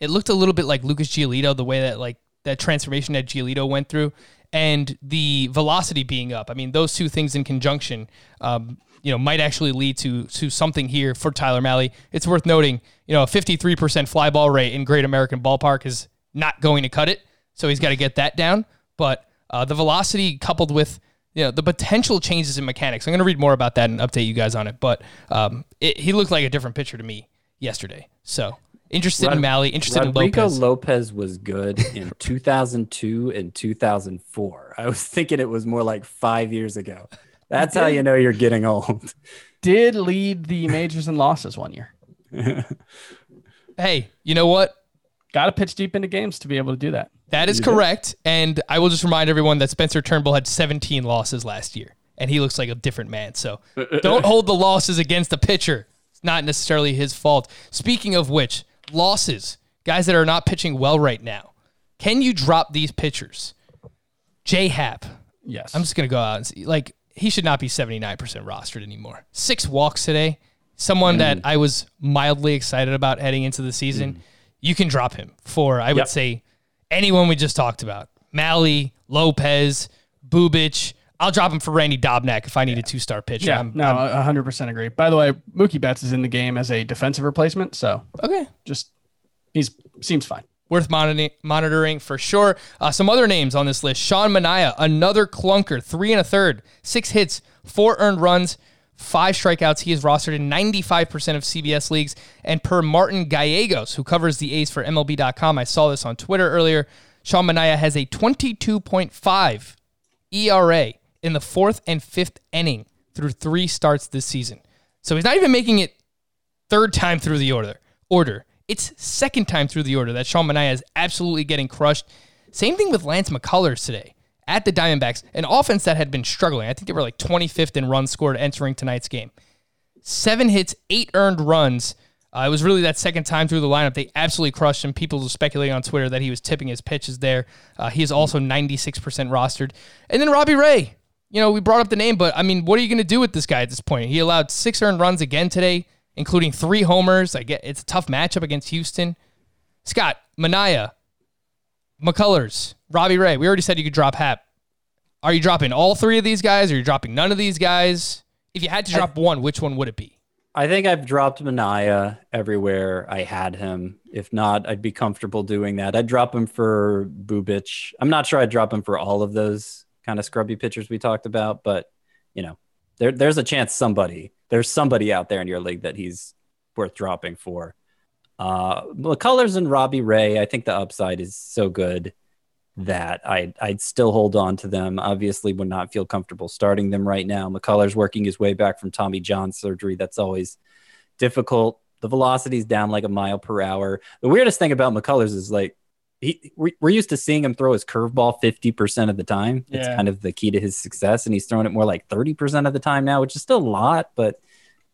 It looked a little bit like Lucas Giolito, the way that like that transformation that Giolito went through, and the velocity being up. I mean, those two things in conjunction, um, you know, might actually lead to to something here for Tyler Mahle. It's worth noting, you know, a 53% fly ball rate in Great American Ballpark is not going to cut it, so he's got to get that down. But uh, the velocity coupled with you know the potential changes in mechanics. I'm going to read more about that and update you guys on it. But um, it, he looked like a different pitcher to me yesterday. So interested in Rod- Mahle, interested Rodrigo in Lopez. Lopez was good in 2002 and 2004. I was thinking it was more like five years ago. That's how you know you're getting old. Did lead the majors in losses one year. hey, you know what? Got to pitch deep into games to be able to do that. That is correct. And I will just remind everyone that Spencer Turnbull had 17 losses last year, and he looks like a different man. So don't hold the losses against the pitcher. It's not necessarily his fault. Speaking of which, losses, guys that are not pitching well right now. Can you drop these pitchers? J.A. Happ. Yes. I'm just gonna go out and see. Like he should not be 79% rostered anymore. Six walks today. Someone that mm. I was mildly excited about heading into the season. Mm. You can drop him for I would Yep. say anyone we just talked about. Mahle, Lopez, Bubic. I'll drop him for Randy Dobnak if I need a two star pitcher. yeah, I'm- no, I'm- a hundred percent agree. By the way, Mookie Betts is in the game as a defensive replacement, so okay. just he's seems fine. worth monitoring, monitoring for sure. Uh, some other names on this list: Sean Manaea, another clunker, three and a third, six hits, four earned runs, five strikeouts. He is rostered in 95% of CBS leagues. And per Martin Gallegos, who covers the A's for MLB.com, I saw this on Twitter earlier. Sean Manaea has a 22.5 ERA in the fourth and fifth inning through three starts this season. So he's not even making it third time through the order. Order. It's second time through the order that Sean Manaea is absolutely getting crushed. Same thing with Lance McCullers today at the Diamondbacks, an offense that had been struggling. I think they were like 25th in runs scored entering tonight's game. Seven hits, eight earned runs. Uh, it was really that second time through the lineup. They absolutely crushed him. People were speculating on Twitter that he was tipping his pitches there. Uh, he is also 96% rostered. And then Robbie Ray. You know, we brought up the name, but I mean, what are you going to do with this guy at this point? He allowed six earned runs again today, including three homers. I get it's a tough matchup against Houston. Scott, Manaea, McCullers, Robbie Ray. We already said you could drop Happ. Are you dropping all three of these guys? Or are you dropping none of these guys? If you had to drop one, which one would it be? I think I've dropped Manaea everywhere I had him. If not, I'd be comfortable doing that. I'd drop him for Bubic. I'm not sure I'd drop him for all of those kind of scrubby pitchers we talked about, but you know, there, there's a chance somebody, there's somebody out there in your league that he's worth dropping for. Uh, McCullers and Robbie Ray, I think the upside is so good that I'd, I'd still hold on to them. Obviously, would not feel comfortable starting them right now. McCullers working his way back from Tommy John surgery. That's always difficult. The velocity's down like a mile per hour. The weirdest thing about McCullers is like he we- we're used to seeing him throw his curveball 50% of the time. It's Yeah. kind of the key to his success. And he's throwing it more like 30% of the time now, which is still a lot, but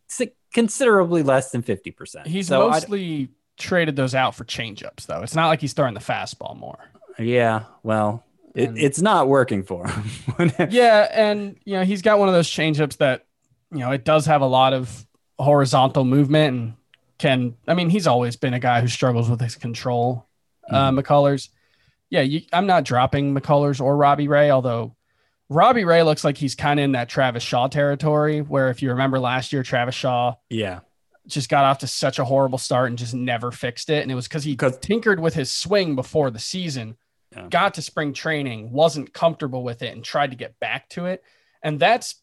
it's considerably less than 50%. He's So mostly traded those out for changeups, though. It's not like he's throwing the fastball more. Yeah, well, it, it's not working for him. Yeah, and you know he's got one of those changeups that you know it does have a lot of horizontal movement and can. I mean, he's always been a guy who struggles with his control. Uh, McCullers, yeah, you, I'm not dropping McCullers or Robbie Ray, although Robbie Ray looks like he's kind of in that Travis Shaw territory, where if you remember last year, Travis Shaw yeah, just got off to such a horrible start and just never fixed it. And it was because he 'Cause- tinkered with his swing before the season, Yeah. got to spring training, wasn't comfortable with it, and tried to get back to it. And that's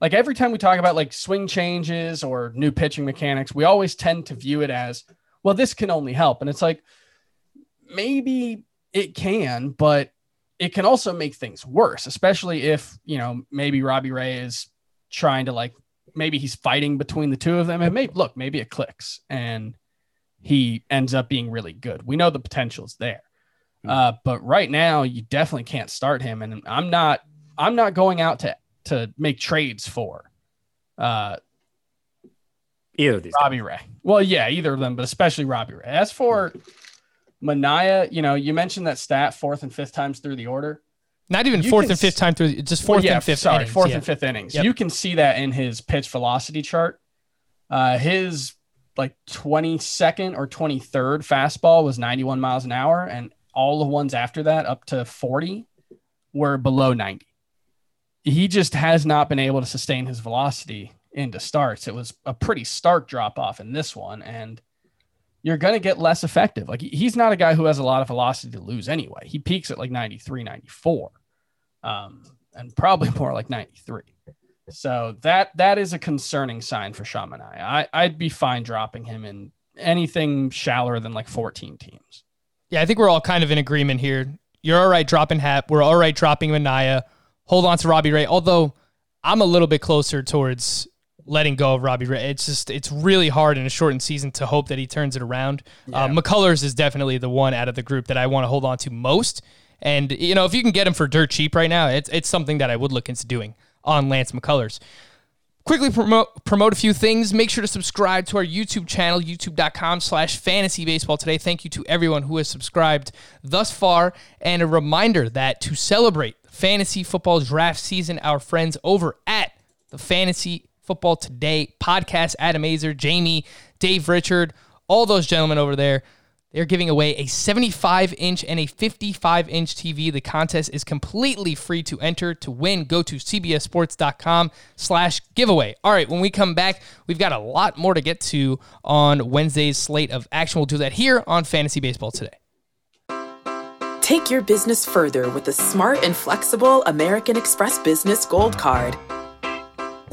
like every time we talk about like swing changes or new pitching mechanics, we always tend to view it as, well, this can only help. And it's like, maybe it can, but it can also make things worse, especially if, you know, maybe Robbie Ray is trying to like, maybe he's fighting between the two of them. And maybe, look, maybe it clicks and he ends up being really good. We know the potential's there. Uh, but right now, you definitely can't start him. And I'm not, I'm not going out to to make trades for. Uh, either of these. Robbie Ray. Well, yeah, either of them, but especially Robbie Ray. As for Manaea, you know, you mentioned that stat fourth and fifth times through the order. Not even You fourth and fifth time through, just fourth Well, yeah, and fifth. Sorry, innings, fourth yeah. and fifth innings. Yep. You can see that in his pitch velocity chart. Uh, his like 22nd or 23rd fastball was 91 miles an hour, and all the ones after that, up to 40, were below 90. He just has not been able to sustain his velocity into starts. It was a pretty stark drop off in this one, and you're going to get less effective. Like he's not a guy who has a lot of velocity to lose anyway. He peaks at like 93, 94 um, and probably more like 93. So that that is a concerning sign for Sean Manaea. I I'd be fine dropping him in anything shallower than like 14 teams. Yeah, I think we're all kind of in agreement here. You're all right dropping Happ. We're all right dropping Manaea. Hold on to Robbie Ray. Although I'm a little bit closer towards letting go of Robbie Ray. It's just it's really hard in a shortened season to hope that he turns it around. Uh, McCullers is definitely the one out of the group that I want to hold on to most. And you know, if you can get him for dirt cheap right now, it's it's something that I would look into doing on Lance McCullers quickly promote promote a few things make sure to subscribe to our youtube channel youtube.com slash fantasy baseball today thank you to everyone who has subscribed thus far and a reminder that to celebrate fantasy football draft season our friends over at the fantasy football today podcast Adam Aizer Jamey dave richard all those gentlemen over there they're giving away a 75 inch and a 55 inch TV. The contest is completely free to enter. To win, go to cbsports.com slash giveaway. All right, when we come back, we've got a lot more to get to on Wednesday's slate of action. We'll do that here on Fantasy Baseball today. Take your business further with the smart and flexible American Express Business Gold Card.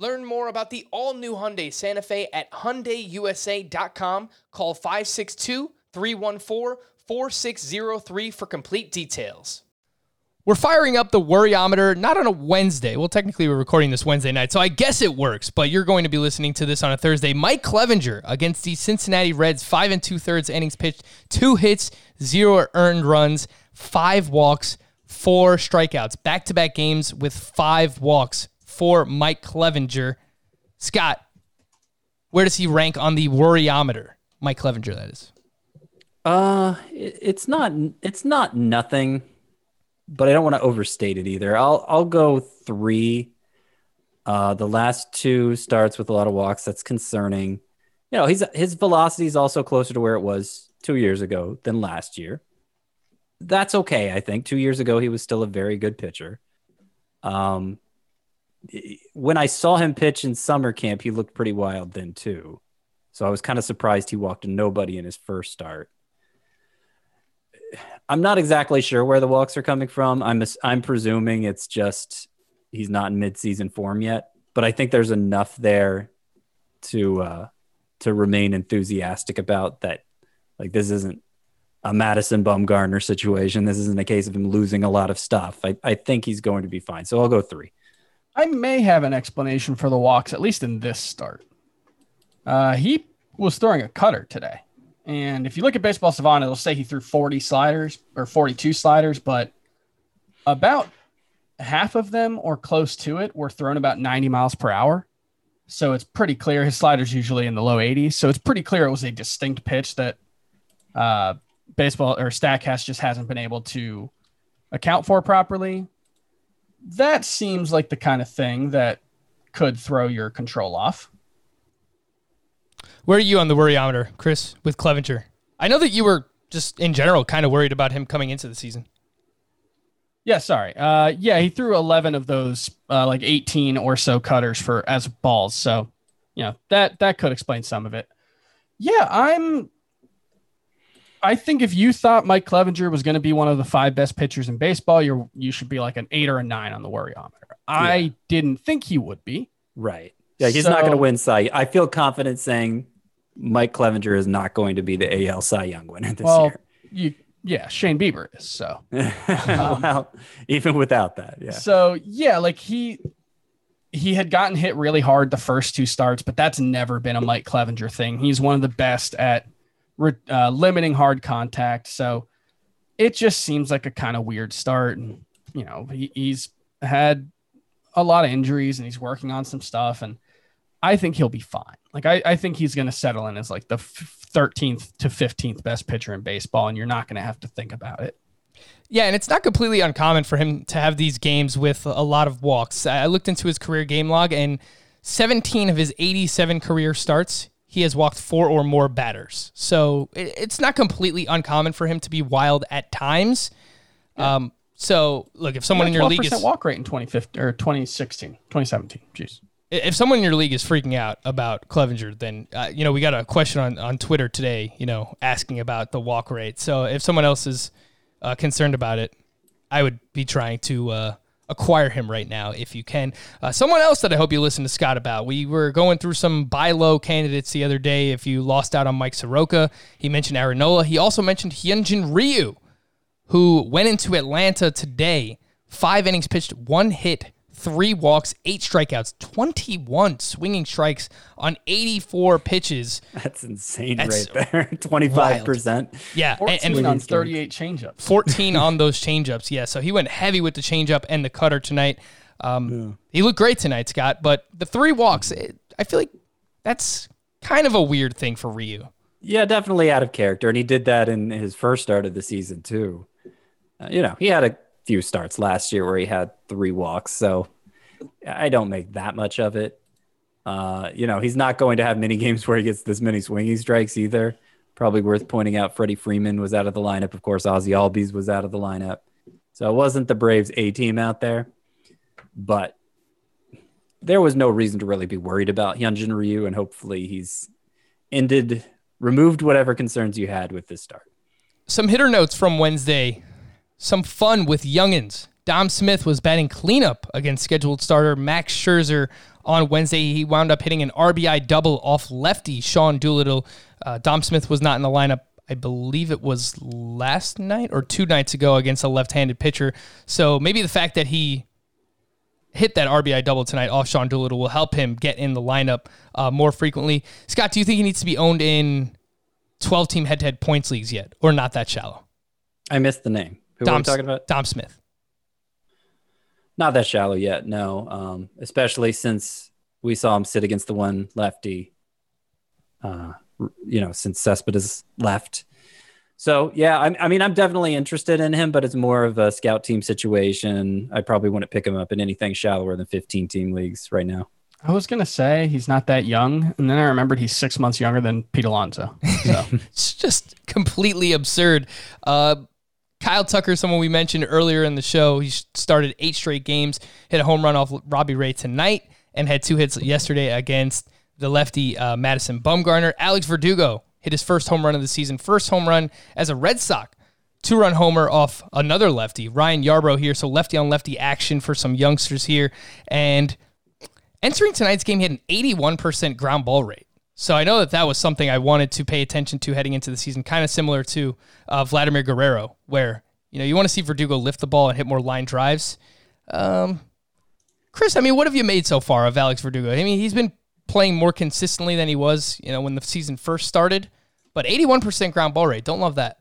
Learn more about the all-new Hyundai Santa Fe at hyundaiusa.com. Call 562-314-4603 for complete details. We're firing up the worryometer not on a Wednesday. Well, technically, we're recording this Wednesday night, so I guess it works, but you're going to be listening to this on a Thursday. Mike Clevinger against the Cincinnati Reds, five and two thirds innings pitched, two hits, zero earned runs, five walks, four strikeouts. Back to back games with five walks for Mike Clevinger. Scott, where does he rank on the worryometer? Mike Clevinger, that is. Uh, it, it's not it's not nothing, but I don't want to overstate it either. I'll I'll go three. Uh, the last two starts with a lot of walks. That's concerning. You know, he's his velocity is also closer to where it was two years ago than last year. That's okay, I think. Two years ago, he was still a very good pitcher. Um, when I saw him pitch in summer camp, he looked pretty wild then too. So I was kind of surprised he walked nobody in his first start. I'm not exactly sure where the walks are coming from. I'm I'm presuming it's just he's not in midseason form yet, but I think there's enough there to uh, to remain enthusiastic about that. Like this isn't a Madison Bumgarner situation. This isn't a case of him losing a lot of stuff. I, I think he's going to be fine. So I'll go three. I may have an explanation for the walks, at least in this start. Uh, he was throwing a cutter today. And if you look at Baseball Savant, it'll say he threw 40 sliders or 42 sliders, but about half of them or close to it were thrown about 90 miles per hour. So it's pretty clear his slider's usually in the low 80s. So it's pretty clear it was a distinct pitch that uh, baseball or Statcast just hasn't been able to account for properly. That seems like the kind of thing that could throw your control off. Where are you on the worryometer, Chris, with Clevinger? I know that you were just in general kind of worried about him coming into the season. Yeah, sorry. Uh, yeah, he threw 11 of those, uh, like 18 or so cutters for as balls. So, you know, that that could explain some of it. Yeah, I'm. I think if you thought Mike Clevinger was going to be one of the five best pitchers in baseball, you're you should be like an eight or a nine on the worryometer. I Yeah. didn't think he would be. Right. Yeah, he's not going to win Cy. I feel confident saying Mike Clevinger is not going to be the AL Cy Young winner this well, year. you yeah, Shane Bieber is so. well, um, even without that, yeah. So yeah, like he he had gotten hit really hard the first two starts, but that's never been a Mike Clevinger thing. He's one of the best at re- uh, limiting hard contact. So it just seems like a kind of weird start, and you know he, he's had a lot of injuries and he's working on some stuff, and I think he'll be fine. Like I, I think he's going to settle in as like the thirteenth to fifteenth best pitcher in baseball, and you're not going to have to think about it. Yeah, and it's not completely uncommon for him to have these games with a lot of walks. I looked into his career game log, and 17 of his 87 career starts, he has walked four or more batters. So it- it's not completely uncommon for him to be wild at times. Um, so look, if someone in your league is walk rate in 2015 or 2016, 2017. Jeez. if someone in your league is freaking out about Clevinger, then uh, you know we got a question on, on Twitter today, you know, asking about the walk rate. So if someone else is uh, concerned about it, I would be trying to uh, acquire him right now if you can. Uh, someone else that I hope you listen to Scott about. We were going through some buy low candidates the other day. If you lost out on Mike Soroka, he mentioned Aaron Nola. He also mentioned Hyunjin Ryu, who went into Atlanta today. Five innings pitched, one hit, three walks, eight strikeouts, 21 swinging strikes on 84 pitches. That's insane That's right there. 25%. Yeah, and, 14 and on 38 changeups. 14 on those changeups. Yeah, so he went heavy with the changeup and the cutter tonight. Um, He looked great tonight, Scott. But the three walks, it, I feel like that's kind of a weird thing for Ryu. Yeah, definitely out of character. And he did that in his first start of the season, too. Uh, you know, he had a few starts last year where he had three walks. So I don't make that much of it. Uh, you know, he's not going to have many games where he gets this many swinging strikes either. Probably worth pointing out Freddie Freeman was out of the lineup. Of course, Ozzy Albies was out of the lineup. So it wasn't the Braves A team out there. But there was no reason to really be worried about Hyunjin Ryu, and hopefully he's ended, removed whatever concerns you had with this start. Some hitter notes from Wednesday. Some fun with youngins. Dom Smith was batting cleanup against scheduled starter Max Scherzer on Wednesday. He wound up hitting an RBI double off lefty Sean Doolittle. Uh, Dom Smith was not in the lineup. I believe it was last night or two nights ago against a left-handed pitcher. So maybe the fact that he hit that RBI double tonight off Sean Doolittle will help him get in the lineup uh, more frequently. Scott, do you think he needs to be owned in 12 team head to head points leagues yet, or not that shallow? I missed the name. Who are we talking about? Dom Smith. Not that shallow yet, no. Um, especially since we saw him sit against the one lefty, uh, you know, since Cespedes left. So, yeah, I, I mean, I'm definitely interested in him, but it's more of a scout team situation. I probably wouldn't pick him up in anything shallower than 15 team leagues right now. I was gonna say he's not that young, and then I remembered he's six months younger than Pete Alonso. So It's just completely absurd. Uh, Kyle Tucker, someone we mentioned earlier in the show, he started eight straight games, hit a home run off Robbie Ray tonight, and had two hits yesterday against the lefty uh, Madison Bumgarner. Alex Verdugo hit his first home run of the season, first home run as a Red Sox. Two run homer off another lefty, Ryan Yarbrough here. So lefty on lefty action for some youngsters here. And entering tonight's game, he had an 81% ground ball rate. So I know that that was something I wanted to pay attention to heading into the season, kind of similar to uh, Vladimir Guerrero, where you know you want to see Verdugo lift the ball and hit more line drives. Um, Chris, I mean, what have you made so far of Alex Verdugo? I mean, he's been playing more consistently than he was, you know, when the season first started. But 81% ground ball rate, don't love that.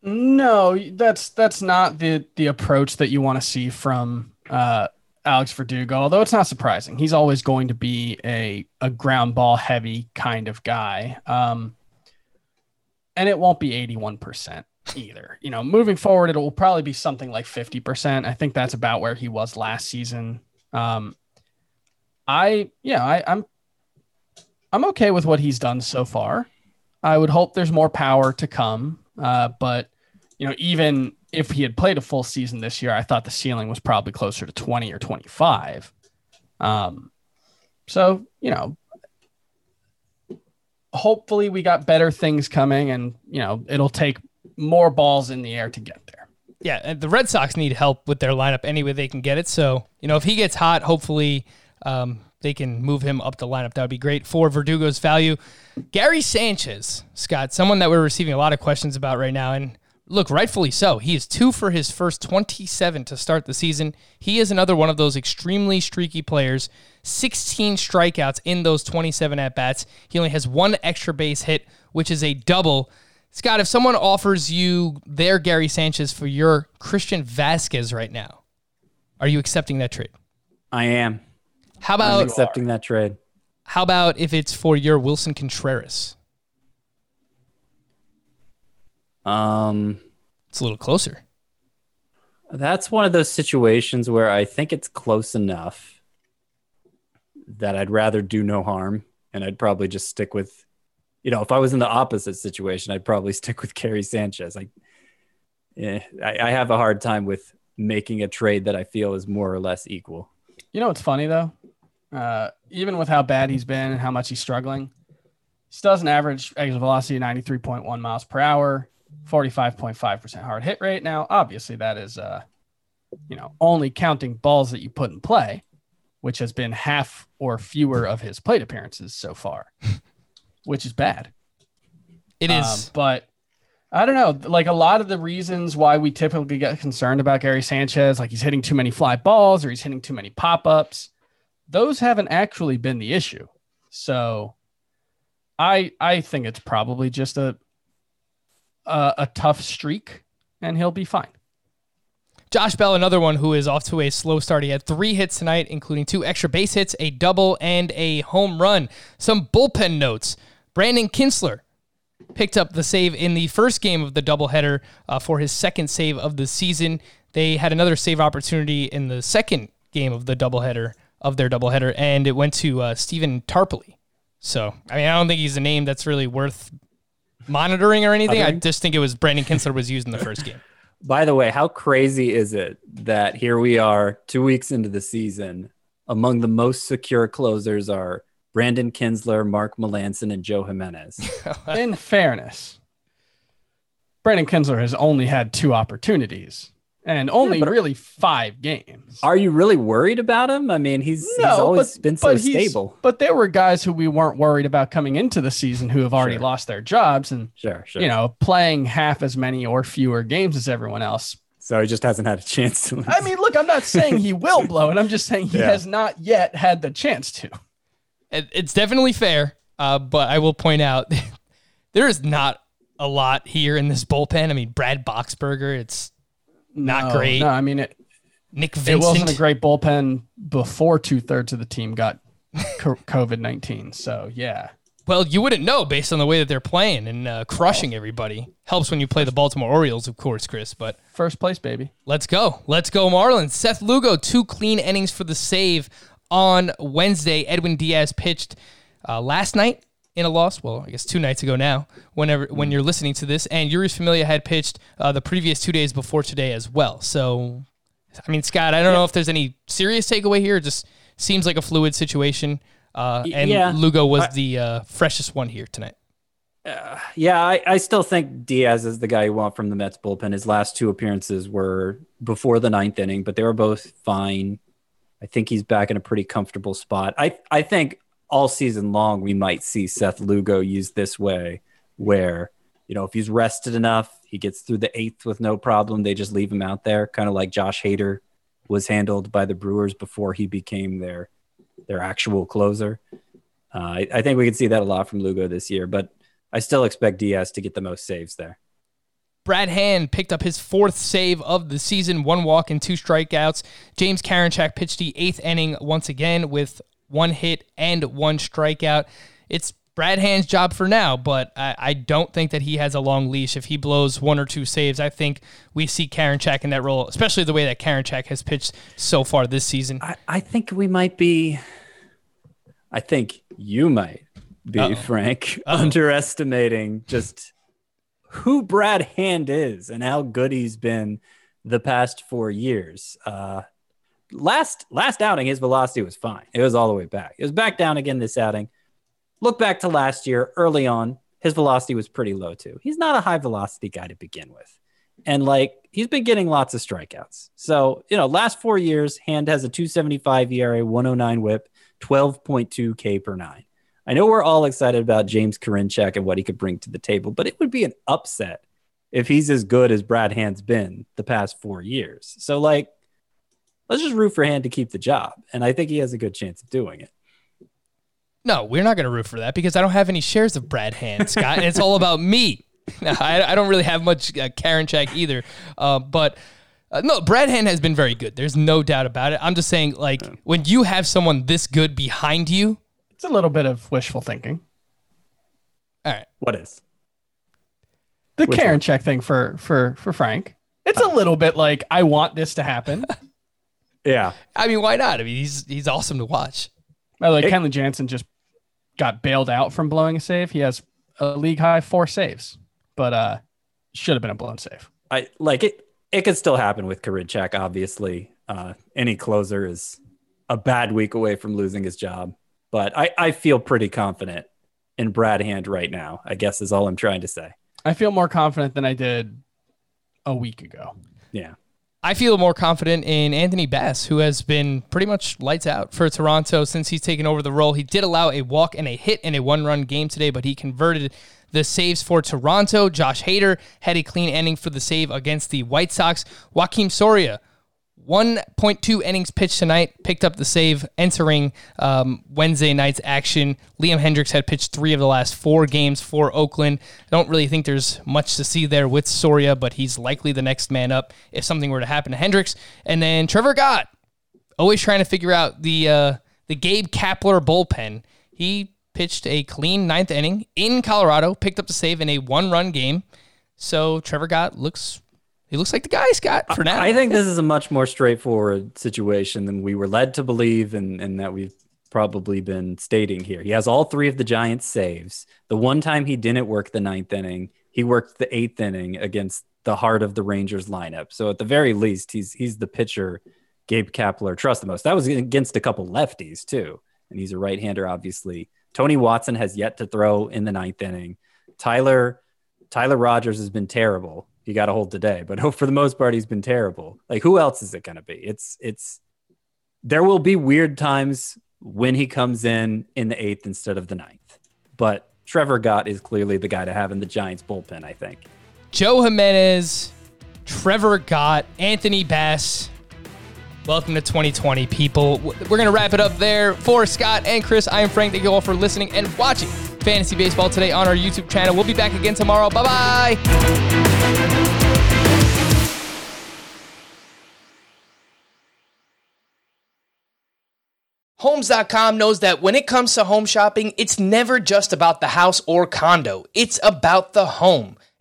No, that's that's not the the approach that you want to see from uh, Alex Verdugo. Although it's not surprising, he's always going to be a a ground ball heavy kind of guy. Um, and it won't be 81% either. You know, moving forward, it will probably be something like 50%. I think that's about where he was last season. Um, I, yeah, I, I'm, I'm okay with what he's done so far. I would hope there's more power to come. Uh, but, you know, even if he had played a full season this year, I thought the ceiling was probably closer to 20 or 25. Um, so, you know, hopefully we got better things coming and, you know, it'll take more balls in the air to get there. Yeah, and the Red Sox need help with their lineup any way they can get it. So, you know, if he gets hot, hopefully um, they can move him up the lineup. That would be great for Verdugo's value. Gary Sanchez, Scott, someone that we're receiving a lot of questions about right now. And look, rightfully so. He is two for his first 27 to start the season. He is another one of those extremely streaky players. 16 strikeouts in those 27 at bats. He only has one extra base hit, which is a double. Scott, if someone offers you their Gary Sanchez for your Christian Vazquez right now, are you accepting that trade? I am. How about I'm accepting that trade? How about if it's for your Willson Contreras? Um, it's a little closer. That's one of those situations where I think it's close enough that I'd rather do no harm, and I'd probably just stick with you know, if I was in the opposite situation, I'd probably stick with Gary Sanchez. Like, yeah, I, I have a hard time with making a trade that I feel is more or less equal. You know what's funny though? Uh, even with how bad he's been and how much he's struggling, he still has an average exit velocity of 93.1 miles per hour, 45.5% hard hit rate. Now, obviously, that is, uh, you know, only counting balls that you put in play, which has been half or fewer of his plate appearances so far. which is bad. It is. Um, but I don't know. Like a lot of the reasons why we typically get concerned about Gary Sanchez, like he's hitting too many fly balls or he's hitting too many pop ups, those haven't actually been the issue. So I I think it's probably just a a, a tough streak and he'll be fine. Josh Bell, another one who is off to a slow start. He had three hits tonight, including two extra base hits, a double, and a home run. Some bullpen notes. Brandon Kintzler picked up the save in the first game of the doubleheader uh, for his second save of the season. They had another save opportunity in the second game of the doubleheader of their doubleheader, and it went to uh, Stephen Tarpley. So, I mean, I don't think he's a name that's really worth monitoring or anything. I just think it was Brandon Kintzler was used in the first game. By the way, how crazy is it that here we are two weeks into the season? Among the most secure closers are Brandon Kintzler, Mark Melancon, and Joe Jimenez. In fairness, Brandon Kintzler has only had two opportunities and only yeah, really five games. Are you really worried about him? I mean, he's, no, he's always but, been so stable. But there were guys who we weren't worried about coming into the season who have already sure. lost their jobs and sure, sure. you know, playing half as many or fewer games as everyone else. So he just hasn't had a chance to. Lose. I mean, look, I'm not saying he will blow it. I'm just saying he yeah. has not yet had the chance to it's definitely fair, uh, but I will point out there is not a lot here in this bullpen. I mean, Brad Boxberger, it's not no, great. No, I mean it. Nick Vincent. It wasn't a great bullpen before two thirds of the team got COVID nineteen. So yeah. Well, you wouldn't know based on the way that they're playing and uh, crushing everybody. Helps when you play the Baltimore Orioles, of course, Chris. But first place, baby. Let's go. Let's go, Marlins. Seth Lugo, two clean innings for the save on Wednesday. Edwin Diaz pitched uh, last night in a loss. Well, I guess two nights ago now. Whenever when you're listening to this, and Jeurys Familia had pitched uh, the previous two days before today as well. So, I mean, Scott, I don't yeah. know if there's any serious takeaway here. It just seems like a fluid situation. Uh, and yeah. Lugo was I, the uh, freshest one here tonight. Uh, yeah, I, I, still think Diaz is the guy you want from the Mets bullpen. His last two appearances were before the ninth inning, but they were both fine. I think he's back in a pretty comfortable spot. I I think all season long we might see Seth Lugo used this way, where you know if he's rested enough, he gets through the eighth with no problem. They just leave him out there, kind of like Josh Hader was handled by the Brewers before he became their their actual closer. Uh, I, I think we can see that a lot from Lugo this year, but I still expect Diaz to get the most saves there. Brad Hand picked up his fourth save of the season, one walk and two strikeouts. James Karinchak pitched the eighth inning once again with one hit and one strikeout. It's Brad Hand's job for now, but I, I, don't think that he has a long leash. If he blows one or two saves, I think we see Karinchak in that role, especially the way that Karinchak has pitched so far this season. I, I think we might be, I think you might be, Uh-oh. Frank, Uh-oh. underestimating just who Brad Hand is and how good he's been the past four years. Uh, last last outing, his velocity was fine. It was all the way back. It was back down again this outing. Look back to last year, early on, his velocity was pretty low too. He's not a high velocity guy to begin with. And like he's been getting lots of strikeouts. So, you know, last four years, Hand has a 275 ERA, 109 whip, 12.2 K per nine. I know we're all excited about James Karinchak and what he could bring to the table, but it would be an upset if he's as good as Brad Hand's been the past four years. So, like, let's just root for Hand to keep the job. And I think he has a good chance of doing it. No, we're not going to root for that because I don't have any shares of Brad Hand, Scott, and it's all about me. I, I, don't really have much uh, Karinchak either. Uh, but uh, no, Brad Hand has been very good. There's no doubt about it. I'm just saying, like, when you have someone this good behind you, it's a little bit of wishful thinking. All right. What is? The Which Karen one? check thing for for for Frank. It's a little bit like I want this to happen. yeah. I mean, why not? I mean, he's he's awesome to watch. By the way, Kenley Jansen just got bailed out from blowing a save. He has a league high four saves, but uh should have been a blown save. I like it. It could still happen with Karinchak, obviously. Uh, any closer is a bad week away from losing his job. But I, I feel pretty confident in Brad Hand right now, I guess is all I'm trying to say. I feel more confident than I did a week ago. Yeah. I feel more confident in Anthony Bass, who has been pretty much lights out for Toronto since he's taken over the role. He did allow a walk and a hit in a one run game today, but he converted the saves for Toronto. Josh Hader had a clean ending for the save against the White Sox. Joakim Soria 1.2 innings pitched tonight, picked up the save entering um, Wednesday night's action. Liam Hendriks had pitched three of the last four games for Oakland. I don't really think there's much to see there with Soria, but he's likely the next man up if something were to happen to Hendriks. And then Trevor Gott, always trying to figure out the uh, the Gabe Kapler bullpen. He pitched a clean ninth inning in Colorado, picked up the save in a one run game. So Trevor Gott looks he looks like the guy, Scott, for now. I think this is a much more straightforward situation than we were led to believe and, and that we've probably been stating here. He has all three of the Giants' saves. The one time he didn't work the ninth inning, he worked the eighth inning against the heart of the Rangers lineup. So at the very least, he's he's the pitcher Gabe Kapler trusts the most. That was against a couple lefties too. And he's a right-hander, obviously. Tony Watson has yet to throw in the ninth inning. Tyler Tyler Rogers has been terrible he got a hold today, but for the most part, he's been terrible. Like, who else is it going to be? It's, it's, there will be weird times when he comes in in the eighth instead of the ninth, but Trevor Gott is clearly the guy to have in the Giants bullpen, I think. Joe Jimenez, Trevor Gott, Anthony Bass. Welcome to 2020, people. We're going to wrap it up there for Scott and Chris. I am Frank. Thank you all for listening and watching Fantasy Baseball today on our YouTube channel. We'll be back again tomorrow. Bye bye. Homes.com knows that when it comes to home shopping, it's never just about the house or condo, it's about the home.